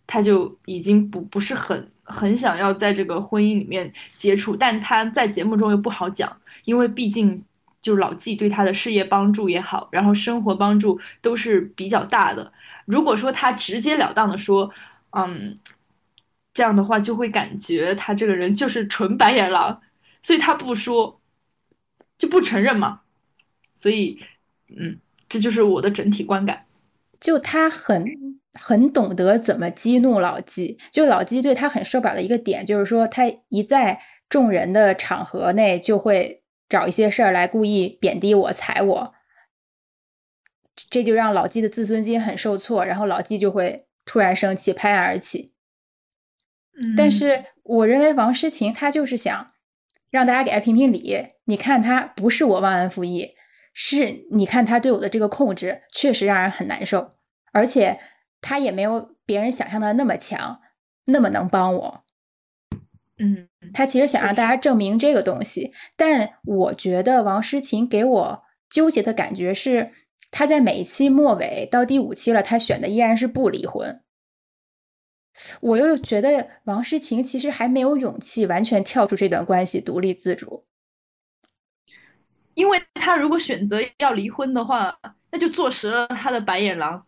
他就已经不不是很很想要在这个婚姻里面接触，但他在节目中又不好讲，因为毕竟就是老纪对他的事业帮助也好，然后生活帮助都是比较大的。如果说他直截了当的说，嗯，这样的话就会感觉他这个人就是纯白眼狼，所以他不说，就不承认嘛。所以，嗯，这就是我的整体观感。就他很。很懂得怎么激怒老纪，就老纪对他很受不了的一个点，就是说他一在众人的场合内，就会找一些事儿来故意贬低我、踩我，这就让老纪的自尊心很受挫，然后老纪就会突然生气，拍案而起。但是我认为王诗晴她就是想让大家给她评评理，你看她不是我忘恩负义，是你看她对我的这个控制确实让人很难受，而且。他也没有别人想象的那么强，那么能帮我。嗯，他其实想让大家证明这个东西，但我觉得王诗晴给我纠结的感觉是，他在每一期末尾到第五期了，他选的依然是不离婚。我又觉得王诗晴其实还没有勇气完全跳出这段关系，独立自主。因为他如果选择要离婚的话，那就坐实了他的白眼狼。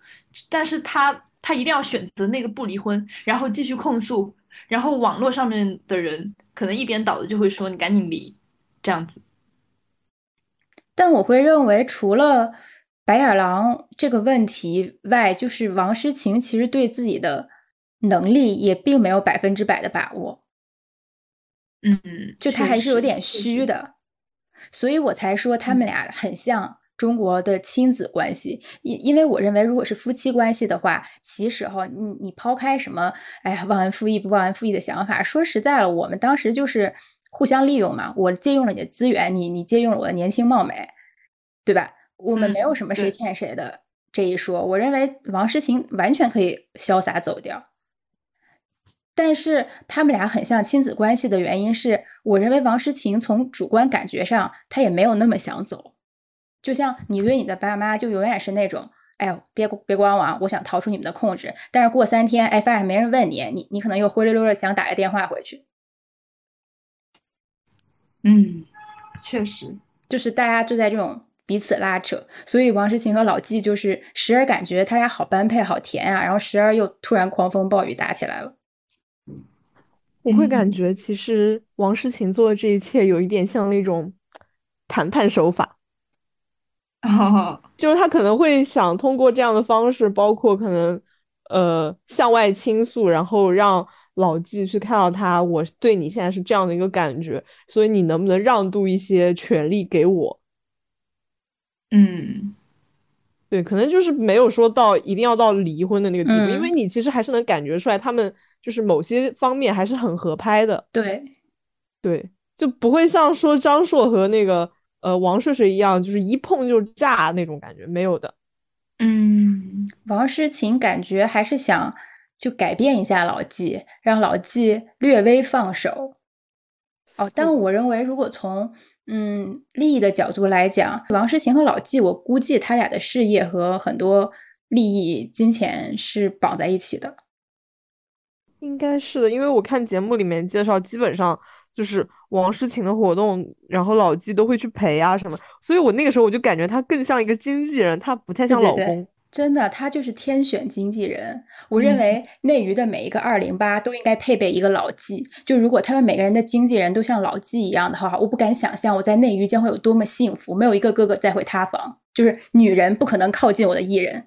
但是他他一定要选择那个不离婚，然后继续控诉，然后网络上面的人可能一边倒的就会说你赶紧离，这样子。但我会认为，除了白眼狼这个问题外，就是王诗晴其实对自己的能力也并没有百分之百的把握。嗯，就他还是有点虚的，所以我才说他们俩很像。中国的亲子关系，因因为我认为，如果是夫妻关系的话，其实哈，你你抛开什么，哎呀，忘恩负义不忘恩负义的想法，说实在了，我们当时就是互相利用嘛，我借用了你的资源，你你借用了我的年轻貌美，对吧？我们没有什么谁欠谁的这一说。我认为王诗晴完全可以潇洒走掉。但是他们俩很像亲子关系的原因是，我认为王诗晴从主观感觉上，她也没有那么想走。就像你对你的爸妈，就永远是那种，哎呦，别别管我，我想逃出你们的控制。但是过三天，哎，发现没人问你，你你可能又灰溜溜的想打个电话回去。嗯，确实，就是大家就在这种彼此拉扯，所以王诗晴和老纪就是时而感觉他俩好般配、好甜啊，然后时而又突然狂风暴雨打起来了。我会感觉，其实王诗晴做的这一切有一点像那种谈判手法，就是他可能会想通过这样的方式，包括可能呃向外倾诉，然后让老纪去看到他，我对你现在是这样的一个感觉，所以你能不能让渡一些权利给我？嗯，对，可能就是没有说到一定要到离婚的那个地步，因为你其实还是能感觉出来他们。就是某些方面还是很合拍的，对，对，就不会像说张硕和那个呃王睡睡一样，就是一碰就炸那种感觉，没有的。嗯，王诗晴感觉还是想就改变一下老纪，让老纪略微放手。哦，但我认为如果从嗯利益的角度来讲，王诗晴和老纪，我估计他俩的事业和很多利益、金钱是绑在一起的。应该是的，因为我看节目里面介绍，基本上就是王诗晴的活动，然后老纪都会去陪啊什么，所以我那个时候我就感觉他更像一个经纪人，他不太像老公。真的，他就是天选经纪人。我认为内娱的每一个二零八都应该配备一个老纪，就如果他们每个人的经纪人都像老纪一样的话，我不敢想象我在内娱将会有多么幸福，没有一个哥哥再会塌房，就是女人不可能靠近我的艺人。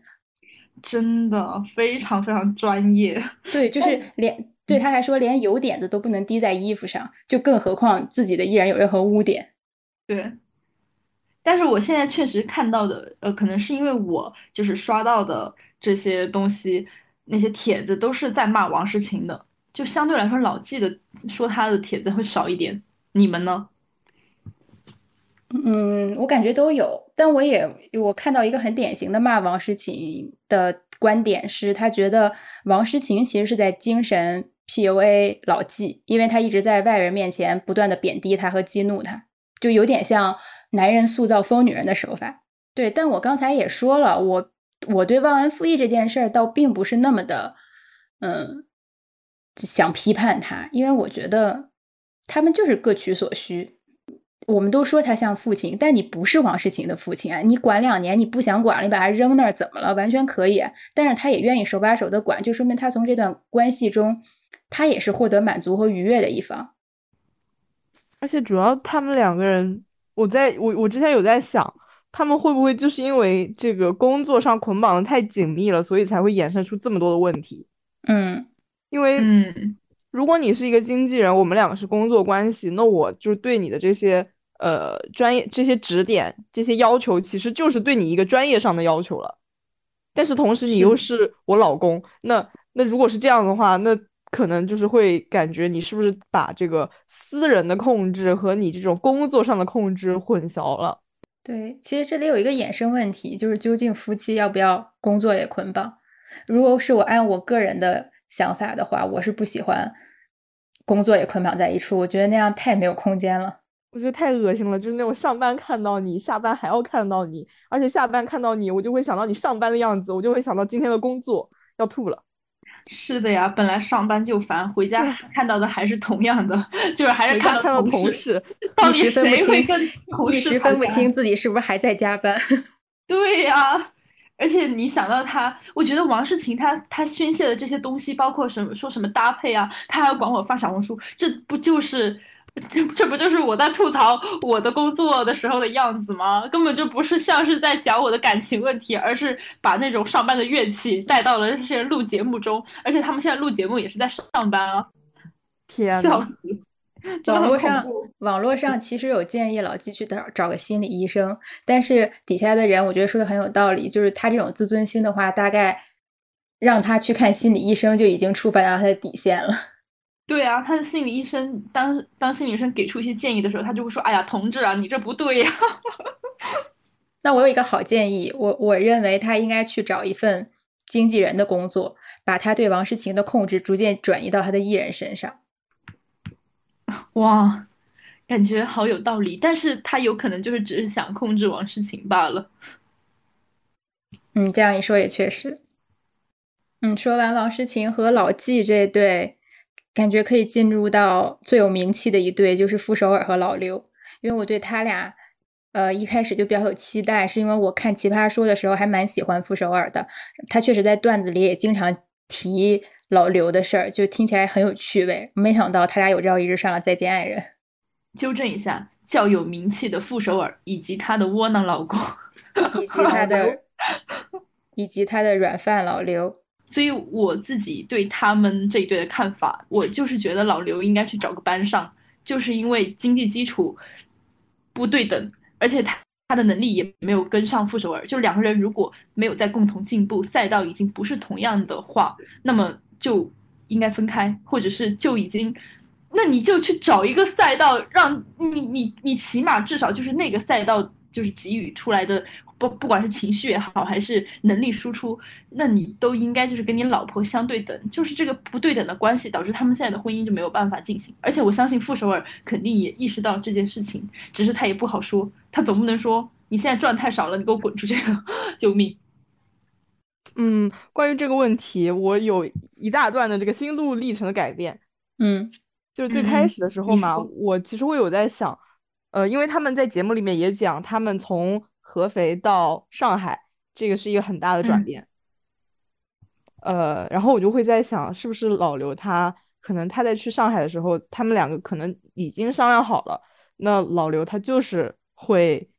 真的非常非常专业，对，就是连对他来说，连油点子都不能滴在衣服上，就更何况自己的艺人有任何污点。对，但是我现在确实看到的，呃，可能是因为我就是刷到的这些东西，那些帖子都是在骂王诗晴的，就相对来说老纪的说他的帖子会少一点。你们呢？嗯，我感觉都有，但我也我看到一个很典型的骂王诗晴的观点是，他觉得王诗晴其实是在精神 PUA 老纪，因为他一直在外人面前不断的贬低他和激怒他，就有点像男人塑造疯女人的手法。对，但我刚才也说了，我我对忘恩负义这件事儿倒并不是那么的，嗯，想批判他，因为我觉得他们就是各取所需。我们都说他像父亲，但你不是王诗晴的父亲啊！你管两年，你不想管了，你把他扔那儿怎么了？完全可以。但是他也愿意手把手的管，就说明他从这段关系中，他也是获得满足和愉悦的一方。而且主要他们两个人，我在我我之前有在想，他们会不会就是因为这个工作上捆绑的太紧密了，所以才会衍生出这么多的问题？嗯，因为嗯。如果你是一个经纪人，我们两个是工作关系，那我就对你的这些呃专业、这些指点、这些要求，其实就是对你一个专业上的要求了。但是同时你又是我老公，那那如果是这样的话，那可能就是会感觉你是不是把这个私人的控制和你这种工作上的控制混淆了？对，其实这里有一个衍生问题，就是究竟夫妻要不要工作也捆绑？如果是我按我个人的。想法的话，我是不喜欢工作也捆绑在一处，我觉得那样太没有空间了。我觉得太恶心了，就是那种上班看到你，下班还要看到你，而且下班看到你，我就会想到你上班的样子，我就会想到今天的工作，要吐了。是的呀，本来上班就烦，回家看到的还是同样的，就是还是看到同事，一时分不清，一时分不清自己是不是还在加班。对呀。而且你想到他，我觉得王诗晴他他宣泄的这些东西，包括什么说什么搭配啊，他还要管我发小红书，这不就是这 这不就是我在吐槽我的工作的时候的样子吗？根本就不是像是在讲我的感情问题，而是把那种上班的怨气带到了这些录节目中，而且他们现在录节目也是在上班啊！天呐。网络上，网络上其实有建议老纪去找找个心理医生，但是底下的人我觉得说的很有道理，就是他这种自尊心的话，大概让他去看心理医生就已经触犯到他的底线了。对啊，他的心理医生当当心理医生给出一些建议的时候，他就会说：“哎呀，同志啊，你这不对呀。”那我有一个好建议，我我认为他应该去找一份经纪人的工作，把他对王诗晴的控制逐渐转移到他的艺人身上。哇，感觉好有道理，但是他有可能就是只是想控制王诗晴罢了。嗯，这样一说也确实。嗯，说完王诗晴和老纪这对，感觉可以进入到最有名气的一对，就是傅首尔和老刘。因为我对他俩，呃，一开始就比较有期待，是因为我看《奇葩说》的时候还蛮喜欢傅首尔的，他确实在段子里也经常提老刘的事儿，就听起来很有趣味。没想到他俩有朝一日上了《再见爱人》。纠正一下，较有名气的傅首尔以及他的窝囊老公，以及他的。以及他的软饭老刘，所以我自己对他们这一对的看法，我就是觉得老刘应该去找个班上，就是因为经济基础不对等，而且他他的能力也没有跟上傅首尔，就两个人如果没有在共同进步，赛道已经不是同样的话，那么就应该分开，或者是就已经，那你就去找一个赛道，让你你你起码至少就是那个赛道就是给予出来的。不，不管是情绪也好，还是能力输出，那你都应该就是跟你老婆相对等，就是这个不对等的关系导致他们现在的婚姻就没有办法进行。而且我相信傅首尔肯定也意识到这件事情，只是他也不好说，他总不能说你现在赚太少了，你给我滚出去，救命！嗯，关于这个问题，我有一大段的这个心路历程的改变。嗯，就是最开始的时候嘛，我其实我有在想，呃，因为他们在节目里面也讲，他们从。合肥到上海，这个是一个很大的转变。呃，然后我就会在想，是不是老刘他可能他在去上海的时候，他们两个可能已经商量好了，那老刘他就是会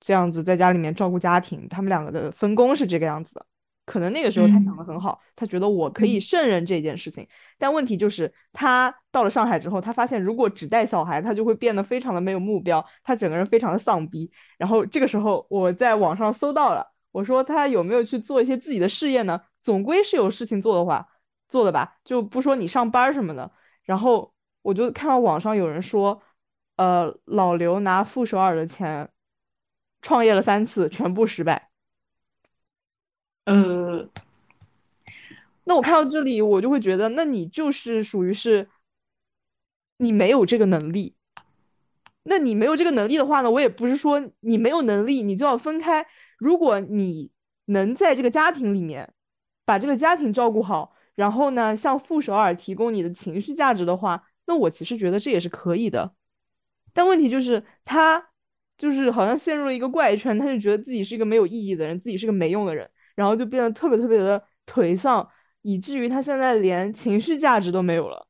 这样子在家里面照顾家庭，他们两个的分工是这个样子的。可能那个时候他想的很好，他觉得我可以胜任这件事情。但问题就是，他到了上海之后，他发现如果只带小孩，他就会变得非常的没有目标，他整个人非常的丧逼。然后这个时候，我在网上搜到了，我说他有没有去做一些自己的事业呢？总归是有事情做的话，做的吧，就不说你上班什么的。然后我就看到网上有人说，呃，老刘拿傅首尔的钱创业了三次，全部失败。呃，那我看到这里，我就会觉得，那你就是属于是，你没有这个能力。那你没有这个能力的话呢，我也不是说你没有能力，你就要分开。如果你能在这个家庭里面把这个家庭照顾好，然后呢，向傅首尔提供你的情绪价值的话，那我其实觉得这也是可以的。但问题就是他就是好像陷入了一个怪圈，他就觉得自己是一个没有意义的人，自己是个没用的人。然后就变得特别特别的颓丧，以至于他现在连情绪价值都没有了。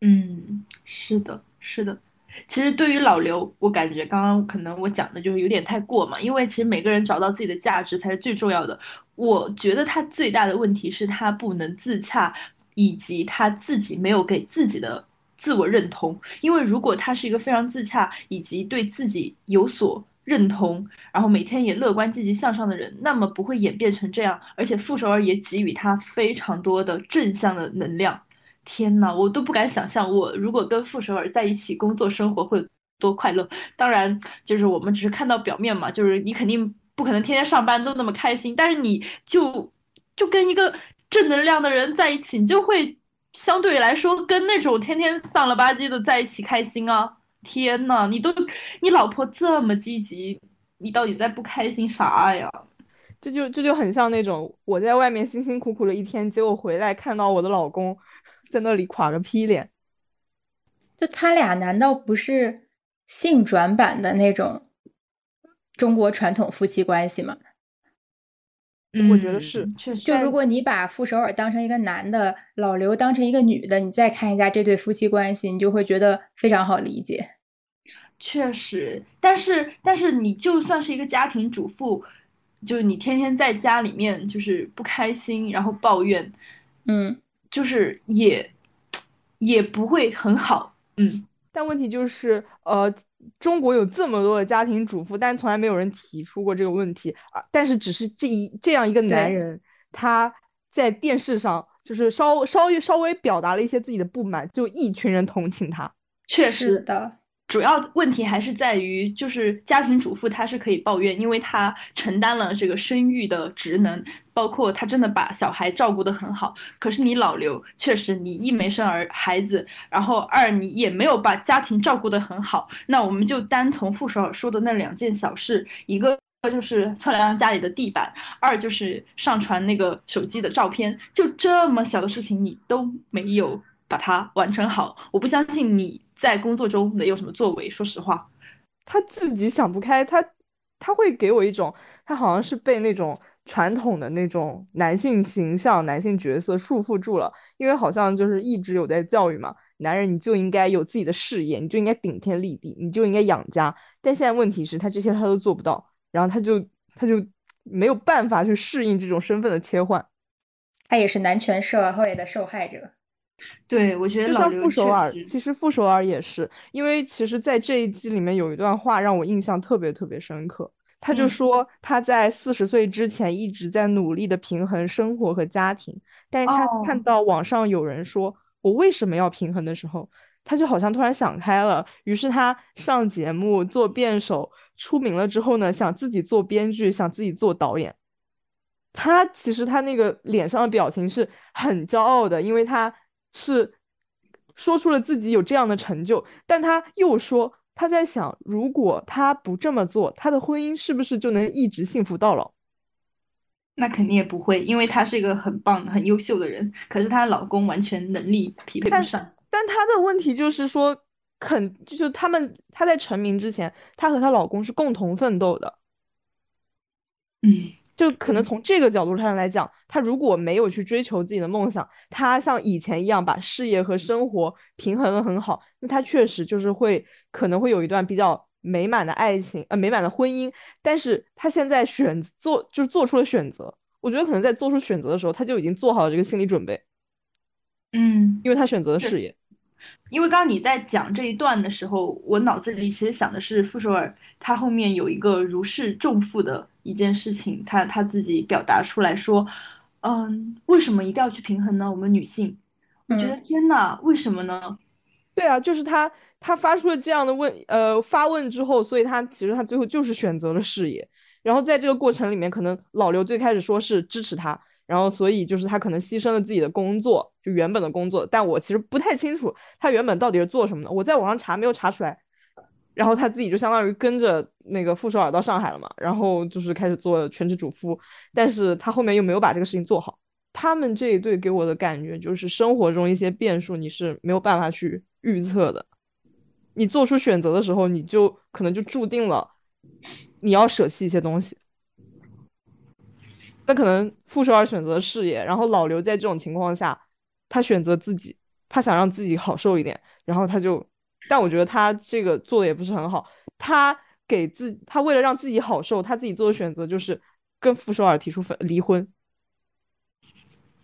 嗯，是的，是的。其实对于老刘，我感觉刚刚可能我讲的就是有点太过嘛，因为其实每个人找到自己的价值才是最重要的。我觉得他最大的问题是他不能自洽，以及他自己没有给自己的自我认同。因为如果他是一个非常自洽，以及对自己有所。认同，然后每天也乐观积极向上的人，那么不会演变成这样。而且傅首尔也给予他非常多的正向的能量。天呐，我都不敢想象，我如果跟傅首尔在一起工作生活会多快乐。当然，就是我们只是看到表面嘛，就是你肯定不可能天天上班都那么开心。但是你就就跟一个正能量的人在一起，你就会相对来说跟那种天天丧了吧唧的在一起开心啊。天呐，你都你老婆这么积极，你到底在不开心啥呀？这就这就很像那种我在外面辛辛苦苦了一天，结果回来看到我的老公在那里垮个屁脸。就他俩难道不是性转版的那种中国传统夫妻关系吗？我觉得是，确实。就如果你把傅首尔当成一个男的，老刘当成一个女的，你再看一下这对夫妻关系，你就会觉得非常好理解。确实，但是但是你就算是一个家庭主妇，就是你天天在家里面就是不开心，然后抱怨，嗯，就是也也不会很好，嗯。但问题就是，呃。中国有这么多的家庭主妇，但从来没有人提出过这个问题啊！但是只是这一这样一个男人，他在电视上就是稍稍微稍微表达了一些自己的不满，就一群人同情他。确实的，主要问题还是在于，就是家庭主妇她是可以抱怨，因为她承担了这个生育的职能，包括她真的把小孩照顾得很好。可是你老刘，确实你一没生儿孩子，然后二你也没有把家庭照顾得很好。那我们就单从傅首尔说的那两件小事，一个就是测量家里的地板，二就是上传那个手机的照片，就这么小的事情你都没有把它完成好，我不相信你。在工作中能有什么作为？说实话，他自己想不开，他他会给我一种，他好像是被那种传统的那种男性形象、男性角色束缚住了。因为好像就是一直有在教育嘛，男人你就应该有自己的事业，你就应该顶天立地，你就应该养家。但现在问题是，他这些他都做不到，然后他就他就没有办法去适应这种身份的切换。他也是男权社会的受害者。对，我觉得就像傅首尔，其实傅首尔也是，因为其实，在这一季里面有一段话让我印象特别特别深刻。他就说他在四十岁之前一直在努力的平衡生活和家庭，但是他看到网上有人说我为什么要平衡的时候，他就好像突然想开了。于是他上节目做辩手，出名了之后呢，想自己做编剧，想自己做导演。他其实他那个脸上的表情是很骄傲的，因为他。是说出了自己有这样的成就，但他又说他在想，如果他不这么做，他的婚姻是不是就能一直幸福到老？那肯定也不会，因为她是一个很棒、很优秀的人。可是她老公完全能力匹配不上。但她的问题就是说，肯就是他们她在成名之前，她和她老公是共同奋斗的。嗯。就可能从这个角度上来讲，他如果没有去追求自己的梦想，他像以前一样把事业和生活平衡的很好，那他确实就是会可能会有一段比较美满的爱情，呃，美满的婚姻。但是他现在选做就是做出了选择，我觉得可能在做出选择的时候，他就已经做好了这个心理准备。嗯，因为他选择了事业。因为刚刚你在讲这一段的时候，我脑子里其实想的是傅首尔，他后面有一个如释重负的一件事情，他他自己表达出来说，嗯，为什么一定要去平衡呢？我们女性，我觉得天呐，为什么呢？对啊，就是他他发出了这样的问，呃，发问之后，所以他其实他最后就是选择了事业，然后在这个过程里面，可能老刘最开始说是支持他。然后，所以就是他可能牺牲了自己的工作，就原本的工作。但我其实不太清楚他原本到底是做什么的。我在网上查，没有查出来。然后他自己就相当于跟着那个傅首尔到上海了嘛，然后就是开始做全职主妇。但是他后面又没有把这个事情做好。他们这一对给我的感觉就是，生活中一些变数你是没有办法去预测的。你做出选择的时候，你就可能就注定了你要舍弃一些东西。那可能傅首尔选择事业，然后老刘在这种情况下，他选择自己，他想让自己好受一点，然后他就，但我觉得他这个做的也不是很好。他给自，他为了让自己好受，他自己做的选择就是跟傅首尔提出分离婚。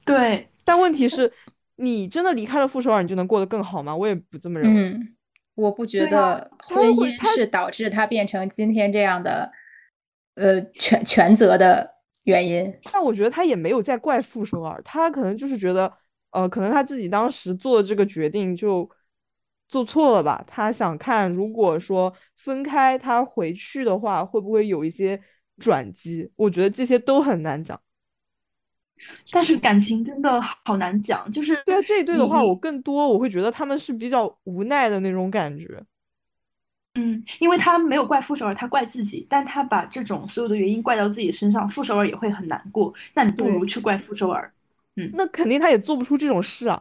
对，但问题是，你真的离开了傅首尔，你就能过得更好吗？我也不这么认为。嗯，我不觉得婚姻是导致他变成今天这样的，呃，全全责的。原因，但我觉得他也没有在怪傅首尔，他可能就是觉得，呃，可能他自己当时做这个决定就做错了吧。他想看，如果说分开，他回去的话，会不会有一些转机？我觉得这些都很难讲。但是感情真的好难讲，就是对啊，这一对的话，我更多我会觉得他们是比较无奈的那种感觉。嗯，因为他没有怪傅首尔，他怪自己，但他把这种所有的原因怪到自己身上，傅首尔也会很难过。那你不如去怪傅首尔。嗯，那肯定他也做不出这种事啊。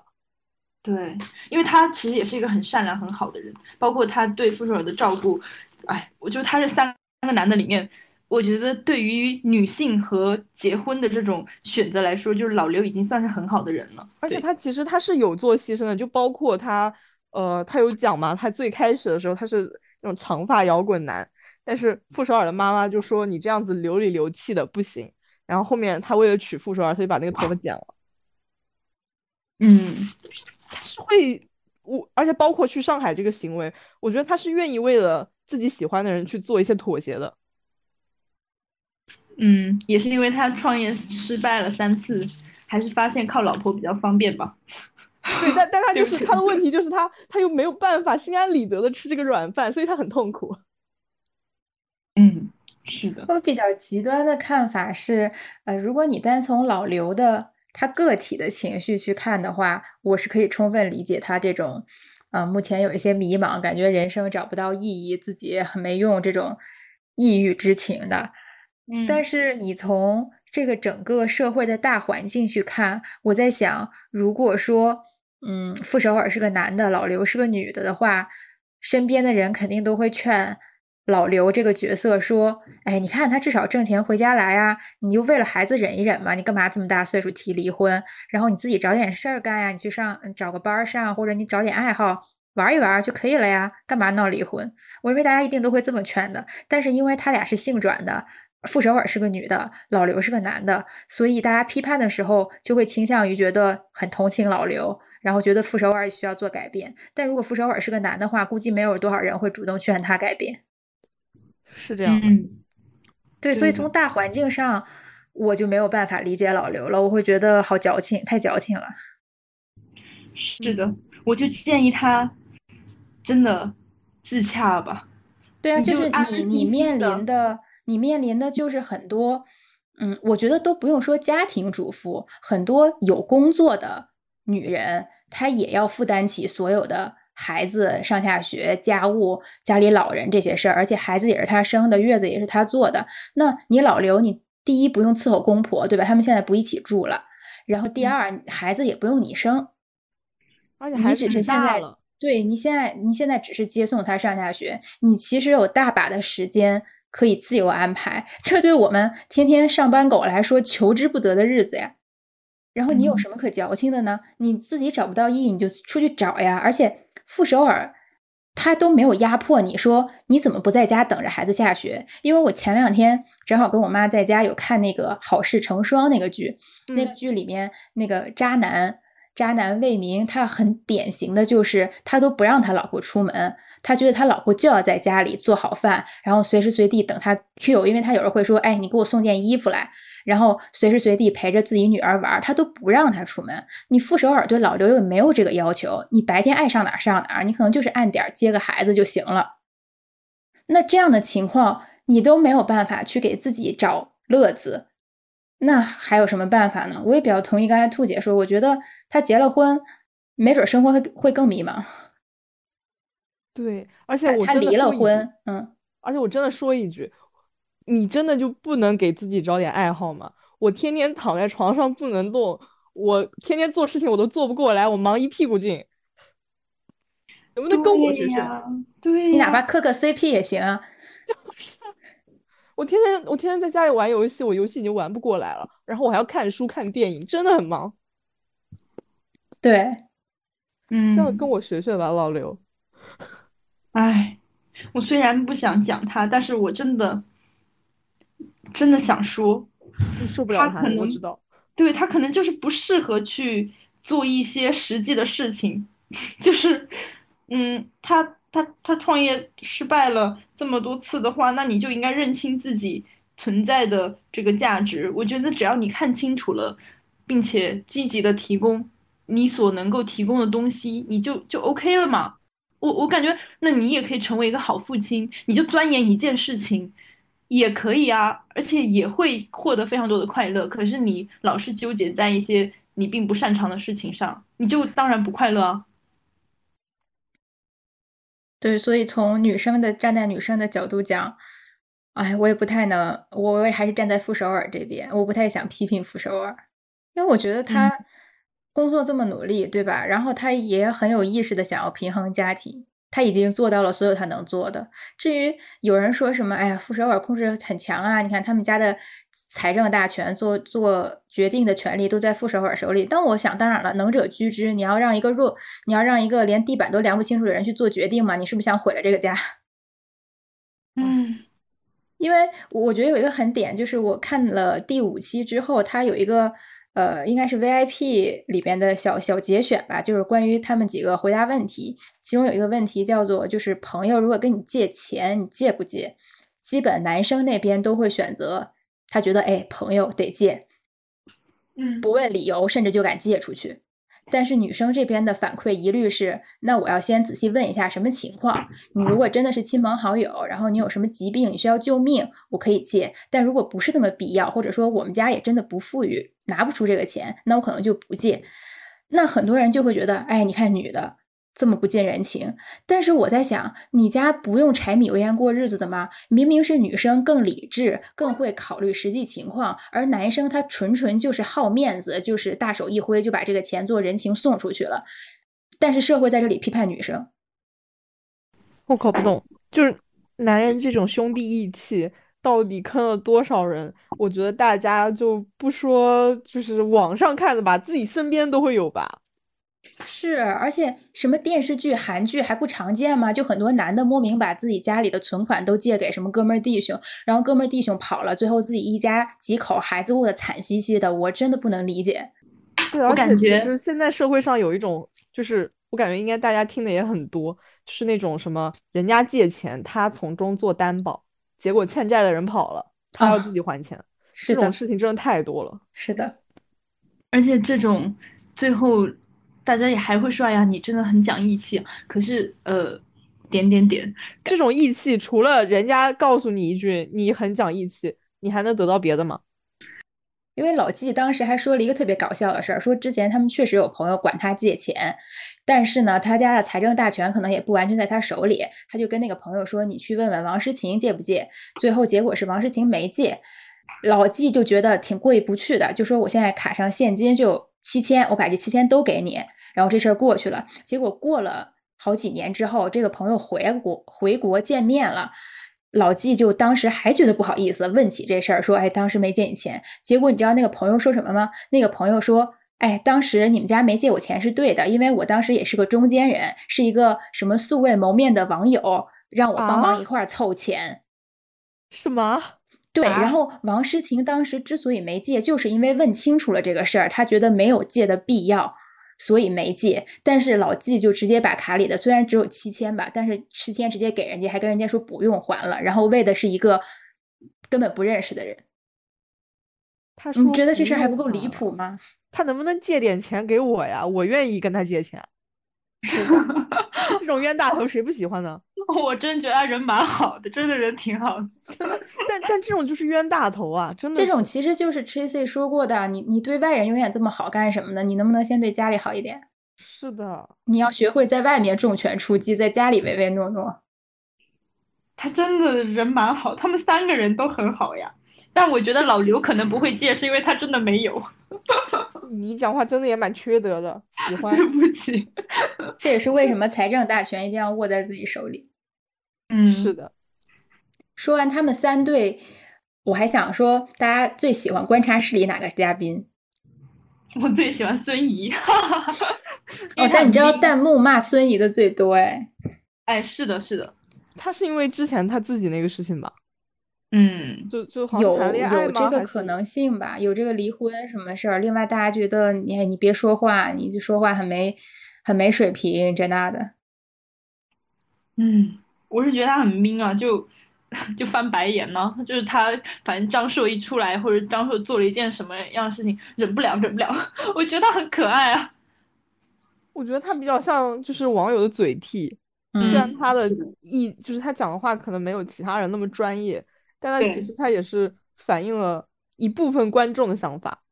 对，因为他其实也是一个很善良、很好的人，包括他对傅首尔的照顾。哎，我觉得他是三个男的里面，我觉得对于女性和结婚的这种选择来说，就是老刘已经算是很好的人了。而且他其实他是有做牺牲的，就包括他，呃，他有讲嘛，他最开始的时候他是。那种长发摇滚男，但是傅首尔的妈妈就说你这样子流里流气的不行。然后后面他为了娶傅首尔，他就把那个头发剪了。嗯，他是会我，而且包括去上海这个行为，我觉得他是愿意为了自己喜欢的人去做一些妥协的。嗯，也是因为他创业失败了三次，还是发现靠老婆比较方便吧。对，但但他 就是他的问题就是他他又没有办法心安理得的吃这个软饭，所以他很痛苦。嗯，是的，我比较极端的看法是，呃，如果你单从老刘的他个体的情绪去看的话，我是可以充分理解他这种，呃，目前有一些迷茫，感觉人生找不到意义，自己也很没用这种抑郁之情的。嗯但是你从这个整个社会的大环境去看，我在想，如果说，嗯，傅首尔是个男的，老刘是个女的的话，身边的人肯定都会劝老刘这个角色说：“哎，你看他至少挣钱回家来啊，你就为了孩子忍一忍嘛，你干嘛这么大岁数提离婚？然后你自己找点事儿干呀，你去上找个班上，或者你找点爱好。”玩一玩就可以了呀，干嘛闹离婚？我认为大家一定都会这么劝的。但是因为他俩是性转的，傅首尔是个女的，老刘是个男的，所以大家批判的时候就会倾向于觉得很同情老刘，然后觉得傅首尔需要做改变。但如果傅首尔是个男的话，估计没有多少人会主动劝他改变。是这样的，嗯，对，所以从大环境上，我就没有办法理解老刘了，我会觉得好矫情，太矫情了。是的，我就建议他真的自洽吧。对啊，就就是你你面临的，你面临的就是很多，嗯，我觉得都不用说家庭主妇，很多有工作的女人，她也要负担起所有的孩子上下学、家务、家里老人这些事儿，而且孩子也是他生的，月子也是他做的。那你老刘，你第一不用伺候公婆，对吧？他们现在不一起住了，然后第嗯二，孩子也不用你生，而且孩子只是现在对你现在你现在只是接送他上下学，你其实有大把的时间可以自由安排，这对我们天天上班狗来说求之不得的日子呀。然后你有嗯什么可矫情的呢？你自己找不到意义，你就出去找呀。而且傅首尔他都没有压迫你说你怎么不在家等着孩子下学？因为我前两天正好跟我妈在家有看那个《好事成双》那个剧，那个嗯剧里面那个渣男。渣男魏明，他很典型的就是他都不让他老婆出门，他觉得他老婆就要在家里做好饭，然后随时随地等他 Q，因为他有时候会说，哎，你给我送件衣服来，然后随时随地陪着自己女儿玩，他都不让他出门。你傅首尔对老刘又没有这个要求，你白天爱上哪上哪，你可能就是按点接个孩子就行了。那这样的情况，你都没有办法去给自己找乐子，那还有什么办法呢？我也比较同意刚才兔姐说，我觉得他结了婚，没准生活会会更迷茫。对，而且他我他离了婚，嗯，而且我真的说一句，你真的就不能给自己找点爱好吗？我天天躺在床上不能动，我天天做事情我都做不过来，我忙一屁股劲。能不能跟我学学？对你哪怕磕个 CP 也行啊。我天天我天天在家里玩游戏，我游戏已经玩不过来了，然后我还要看书看电影，真的很忙。对，嗯，那，跟我学学吧，老刘。哎，我虽然不想讲他，但是我真的真的想说，你受不了他的，我知道。对，他可能就是不适合去做一些实际的事情，就是，嗯，他他他创业失败了这么多次的话，那你就应该认清自己存在的这个价值。我觉得只要你看清楚了，并且积极的提供你所能够提供的东西，你就就 OK 了嘛。我我感觉，那你也可以成为一个好父亲，你就钻研一件事情。也可以啊，而且也会获得非常多的快乐。可是你老是纠结在一些你并不擅长的事情上，你就当然不快乐啊。对，所以从女生的站在女生的角度讲，哎，我也不太能，我也还是站在傅首尔这边，我不太想批评傅首尔，因为我觉得他工作这么努力，对吧？然后他也很有意识的想要平衡家庭，他已经做到了所有他能做的。至于有人说什么，哎呀，傅首尔控制很强啊，你看他们家的财政大权、做做决定的权利都在傅首尔手里。但我想，当然了，能者居之，你要让一个弱，你要让一个连地板都量不清楚的人去做决定吗？你是不是想毁了这个家？嗯因为我觉得有一个很点，就是我看了第五期之后，它有一个呃，应该是 VIP 里边的小小节选吧，就是关于他们几个回答问题，其中有一个问题叫做，就是朋友如果跟你借钱，你借不借？基本男生那边都会选择，他觉得哎，朋友得借，嗯不问理由，甚至就敢借出去。但是女生这边的反馈一律是，那我要先仔细问一下什么情况。你如果真的是亲朋好友，然后你有什么疾病，你需要救命，我可以借。但如果不是那么必要，或者说我们家也真的不富裕，拿不出这个钱，那我可能就不借。那很多人就会觉得，哎，你看女的。这么不近人情，但是我在想，你家不用柴米油盐过日子的吗？明明是女生更理智，更会考虑实际情况，而男生他纯纯就是好面子，就是大手一挥就把这个钱做人情送出去了。但是社会在这里批判女生，我搞不懂，就是男人这种兄弟义气到底坑了多少人？我觉得大家就不说，就是网上看的吧，自己身边都会有吧。是，而且什么电视剧、韩剧还不常见吗？就很多男的莫名把自己家里的存款都借给什么哥们儿弟兄，然后哥们儿弟兄跑了，最后自己一家几口孩子过得惨兮兮的，我真的不能理解。对，而且其实现在社会上有一种，就是我感觉应该大家听的也很多，就是那种什么人家借钱，他从中做担保，结果欠债的人跑了，他要自己还钱，这种事情真的太多了。是的，而且这种最后。大家也还会说呀，你真的很讲义气。可是，呃，点点点，这种义气，除了人家告诉你一句你很讲义气，你还能得到别的吗？因为老纪当时还说了一个特别搞笑的事儿，说之前他们确实有朋友管他借钱，但是呢，他家的财政大权可能也不完全在他手里，他就跟那个朋友说：“你去问问王诗琴借不借。”最后结果是王诗琴没借，老纪就觉得挺过意不去的，就说：“我现在卡上现金就。”七千，我把这七千都给你，然后这事儿过去了。结果过了好几年之后，这个朋友回国回国见面了，老纪就当时还觉得不好意思，问起这事儿说：“哎，当时没借你钱。”结果你知道那个朋友说什么吗？那个朋友说：“哎，当时你们家没借我钱是对的，因为我当时也是个中间人，是一个什么素未谋面的网友，让我帮忙一块儿凑钱。”什么？对，然后王诗晴当时之所以没借，就是因为问清楚了这个事儿，他觉得没有借的必要，所以没借。但是老纪就直接把卡里的虽然只有七千吧，但是七千直接给人家，还跟人家说不用还了，然后为的是一个根本不认识的人。他说：“你觉得这事儿还不够离谱吗？他能不能借点钱给我呀？我愿意跟他借钱。”这种冤大头谁不喜欢呢？我真觉得他人蛮好的，真的人挺好的。但但这种就是冤大头啊！真的，这种其实就是 Tracy 说过的，你你对外人永远这么好干什么呢？你能不能先对家里好一点？是的，你要学会在外面重拳出击，在家里唯唯诺诺。他真的人蛮好，他们三个人都很好呀。但我觉得老刘可能不会借，是因为他真的没有。你讲话真的也蛮缺德的，喜欢。对不起，这也是为什么财政大权一定要握在自己手里。嗯，是的。说完他们三对，我还想说，大家最喜欢观察室里哪个嘉宾？我最喜欢孙怡。哦，但你知道弹幕骂孙怡的最多哎。哎，是的，是的。他是因为之前他自己那个事情吧？嗯，就就有有这个可能性吧，有这个离婚什么事儿。另外，大家觉得你你别说话，你就说话很没很没水平，这那的。嗯，我是觉得他很 mean 啊，就 就翻白眼呢。就是他，反正张硕一出来，或者张硕做了一件什么样的事情，忍不了，忍不了。我觉得他很可爱啊。我觉得他比较像就是网友的嘴替，虽然他的意就是他讲的话可能没有其他人那么专业。但他其实他也是反映了一部分观众的想法，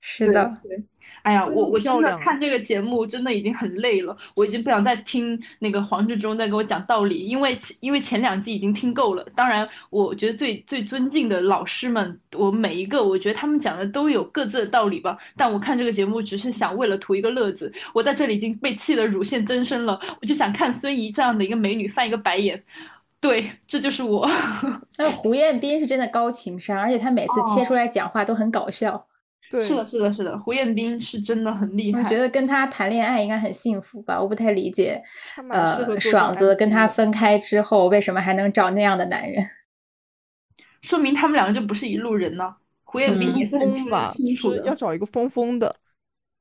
是的，对。哎呀，我我真的看这个节目真的已经很累了，我已经不想再听那个黄志忠在给我讲道理，因为因为前两季已经听够了。当然，我觉得最最尊敬的老师们，我每一个我觉得他们讲的都有各自的道理吧。但我看这个节目只是想为了图一个乐子，我在这里已经被气得乳腺增生了，我就想看孙怡这样的一个美女翻一个白眼。对，这就是我。还 有胡彦斌是真的高情商，而且他每次切出来讲话都很搞笑。对，是的，是的，是的，胡彦斌是真的很厉害。我觉得跟他谈恋爱应该很幸福吧？我不太理解，呃，爽子跟他分开之后为什么还能找那样的男人？说明他们两个就不是一路人呢。胡彦斌也是很清楚的，要找一个疯疯的。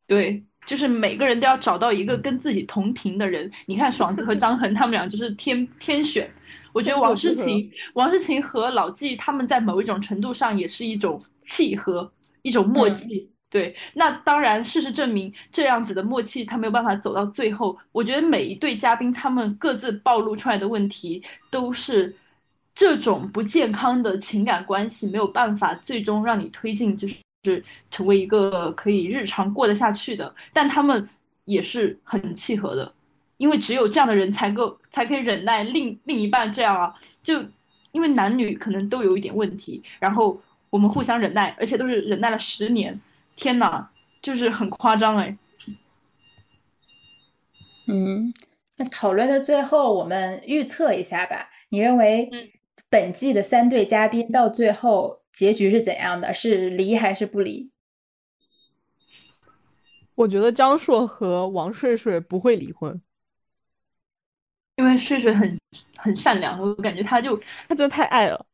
对，就是每个人都要找到一个跟自己同频的人。你看爽子和张恒他们俩就是天天选。我觉得王诗晴、王诗晴和老纪他们在某一种程度上也是一种契合，一种默契。对，那当然，事实证明这样子的默契他没有办法走到最后。我觉得每一对嘉宾他们各自暴露出来的问题，都是这种不健康的情感关系没有办法最终让你推进，就是成为一个可以日常过得下去的。但他们也是很契合的，因为只有这样的人才够才可以忍耐另另一半这样啊。就因为男女可能都有一点问题，然后我们互相忍耐，而且都是忍耐了十年。天哪，就是很夸张哎。嗯，那讨论的最后，我们预测一下吧。你认为本季的三对嘉宾到最后结局是怎样的？是离还是不离？我觉得张硕和王睡睡不会离婚，因为睡睡很很善良，我感觉他就他真的太爱了。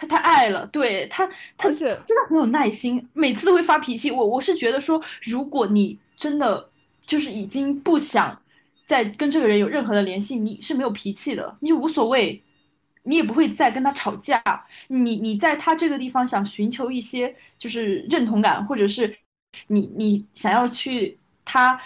他太爱了，对他，他真的很有耐心，每次都会发脾气。我我是觉得说，如果你真的就是已经不想再跟这个人有任何的联系，你是没有脾气的，你就无所谓，你也不会再跟他吵架。你你在他这个地方想寻求一些就是认同感，或者是你你想要去他。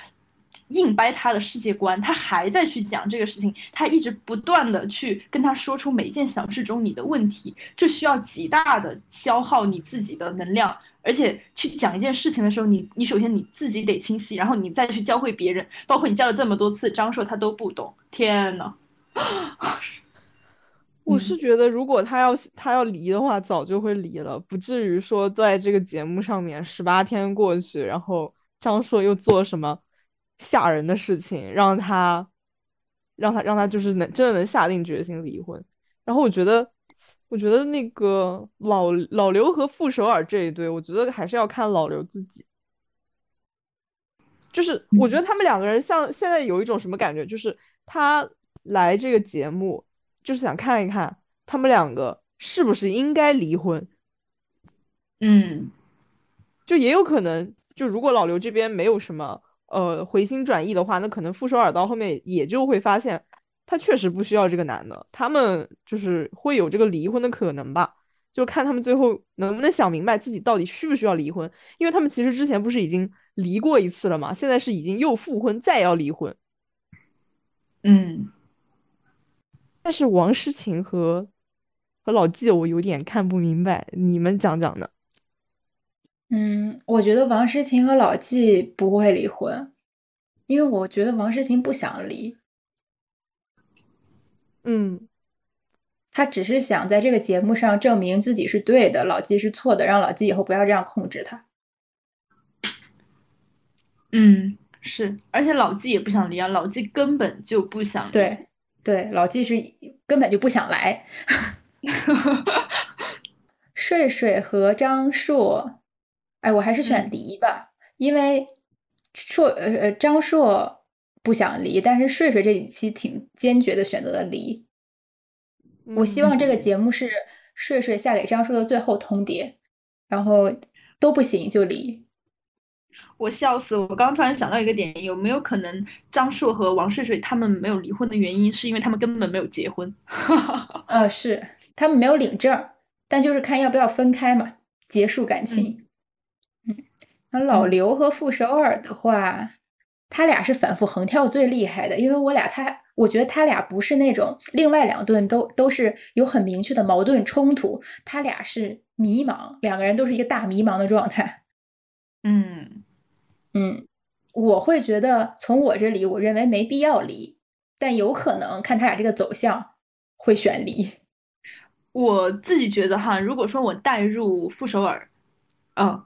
硬掰他的世界观，他还在去讲这个事情，他一直不断的去跟他说出每一件小事中你的问题，这需要极大的消耗你自己的能量，而且去讲一件事情的时候，你你首先你自己得清晰，然后你再去教会别人，包括你教了这么多次，张硕他都不懂，天呐。我是觉得如果他要他要离的话，早就会离了，不至于说在这个节目上面十八天过去，然后张硕又做什么。吓人的事情，让他，让他，让他就是能真的能下定决心离婚。然后我觉得，我觉得那个老老刘和傅首尔这一对，我觉得还是要看老刘自己。就是我觉得他们两个人像现在有一种什么感觉，就是他来这个节目，就是想看一看他们两个是不是应该离婚。嗯，就也有可能，就如果老刘这边没有什么。呃，回心转意的话，那可能傅首尔到后面也就会发现，他确实不需要这个男的，他们就是会有这个离婚的可能吧？就看他们最后能不能想明白自己到底需不需要离婚，因为他们其实之前不是已经离过一次了嘛，现在是已经又复婚再要离婚。嗯，但是王诗晴和和老纪，我有点看不明白，你们讲讲呢？嗯，我觉得王诗晴和老纪不会离婚，因为我觉得王诗晴不想离。嗯，他只是想在这个节目上证明自己是对的，老纪是错的，让老纪以后不要这样控制他。嗯，是，而且老纪也不想离啊，老纪根本就不想。对对，老纪是根本就不想来。睡睡和张硕。哎，我还是选离吧，因为硕呃呃张硕不想离，但是睡睡这几期挺坚决的选择了离。我希望这个节目是睡睡下给张硕的最后通牒，然后都不行就离。我笑死！我刚刚突然想到一个点，有没有可能张硕和王睡睡他们没有离婚的原因，是因为他们根本没有结婚？呃，是他们没有领证，但就是看要不要分开嘛，结束感情。那老刘和傅首尔的话，他俩是反复横跳最厉害的，因为我俩他，我觉得他俩不是那种另外两顿都都是有很明确的矛盾冲突，他俩是迷茫，两个人都是一个大迷茫的状态。嗯嗯，我会觉得从我这里，我认为没必要离，但有可能看他俩这个走向会选离。我自己觉得哈，如果说我带入傅首尔，嗯。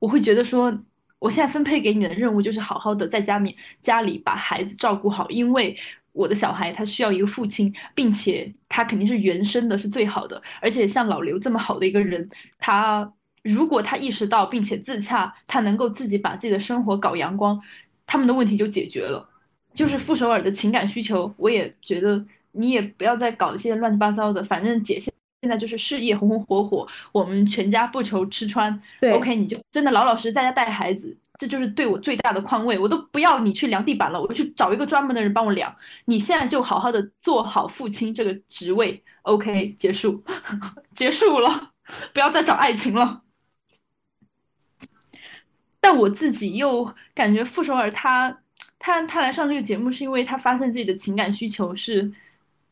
我会觉得说，我现在分配给你的任务就是好好的在家里家里把孩子照顾好，因为我的小孩他需要一个父亲，并且他肯定是原生的，是最好的。而且像老刘这么好的一个人，他如果他意识到并且自洽，他能够自己把自己的生活搞阳光，他们的问题就解决了。就是傅首尔的情感需求，我也觉得你也不要再搞一些乱七八糟的，反正姐现。在就是事业红红火火，我们全家不愁吃穿。对，OK，你就真的老老实实在家带孩子，这就是对我最大的宽慰。我都不要你去量地板了，我去找一个专门的人帮我量。你现在就好好的做好父亲这个职位，OK，结束，结束了，不要再找爱情了。但我自己又感觉傅首尔他他他来上这个节目是因为他发现自己的情感需求是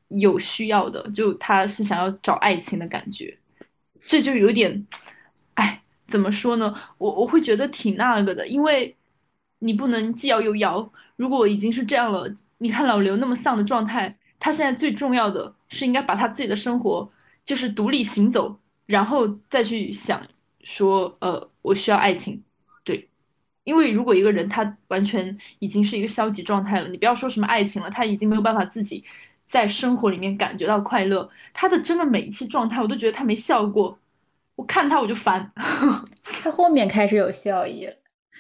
有需要的，就他是想要找爱情的感觉，这就有点，哎，怎么说呢？我我会觉得挺那个的，因为你不能既要又要。如果已经是这样了，你看老刘那么丧的状态，他现在最重要的是应该把他自己的生活就是独立行走，然后再去想说，呃，我需要爱情。对因为如果一个人他完全已经是一个消极状态了，你不要说什么爱情了，他已经没有办法自己在生活里面感觉到快乐。他的真的每一期状态，我都觉得他没笑过，我看他我就烦。他后面开始有笑意了。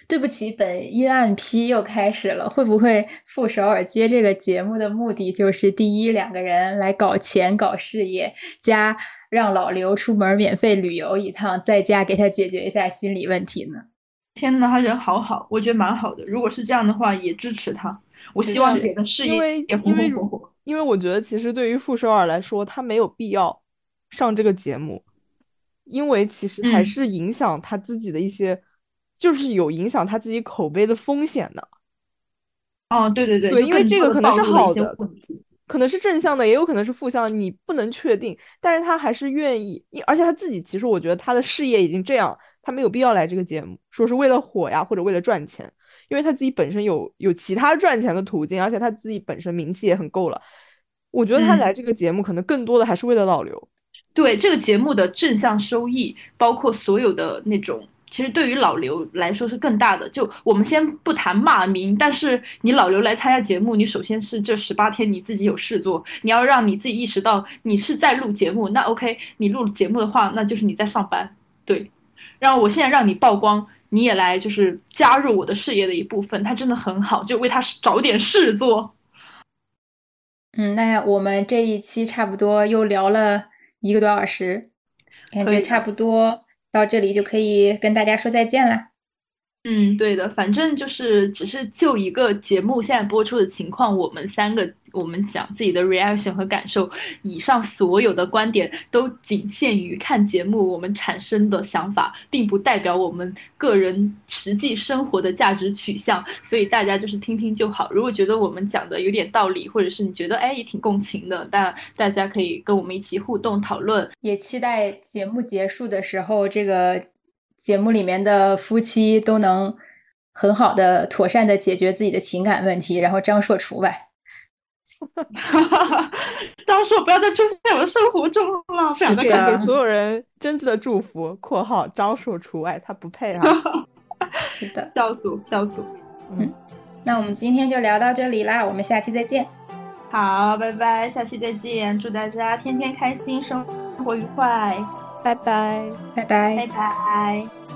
对不起，本阴暗批又开始了。会不会傅首尔接这个节目的目的就是第一，两个人来搞钱搞事业，加让老刘出门免费旅游一趟，在家给他解决一下心理问题呢？天呐，他人好好，我觉得蛮好的。如果是这样的话，也支持他。我希望给的事业也红红火火。因为我觉得，其实对于傅首尔来说，他没有必要上这个节目，因为其实还是影响他自己的一些，就是有影响他自己口碑的风险的。哦，对对对，对，因为这个可能是好的，可能是正向的，也有可能是负向，你不能确定。但是他还是愿意，而且他自己其实，我觉得他的事业已经这样。他没有必要来这个节目，说是为了火呀，或者为了赚钱，因为他自己本身有有其他赚钱的途径，而且他自己本身名气也很够了。我觉得他来这个节目，可能更多的还是为了老刘。对这个节目的正向收益，包括所有的那种，其实对于老刘来说是更大的。就我们先不谈骂名，但是你老刘来参加节目，你首先是这十八天你自己有事做，你要让你自己意识到你是在录节目。那 OK，你录节目的话，那就是你在上班。对。然后我现在让你曝光，你也来就是加入我的事业的一部分，他真的很好，就为他找点事做。嗯，那我们这一期差不多又聊了一个多小时，感觉差不多到这里就可以跟大家说再见了。嗯，对的，反正就是只是就一个节目现在播出的情况，我们三个我们讲自己的 reaction 和感受，以上所有的观点都仅限于看节目我们产生的想法，并不代表我们个人实际生活的价值取向，所以大家就是听听就好。如果觉得我们讲的有点道理，或者是你觉得哎也挺共情的，但大家可以跟我们一起互动讨论，也期待节目结束的时候这个。节目里面的夫妻都能很好的、妥善的解决自己的情感问题，然后张硕除外。张硕不要再出现在我的生活中了，是的，给所有人真挚的祝福。（括号张硕除外，他不配啊。）是的，笑死，笑死。嗯，那我们今天就聊到这里啦，我们下期再见。好，拜拜，下期再见，祝大家天天开心，生活愉快。拜拜，拜拜，拜拜。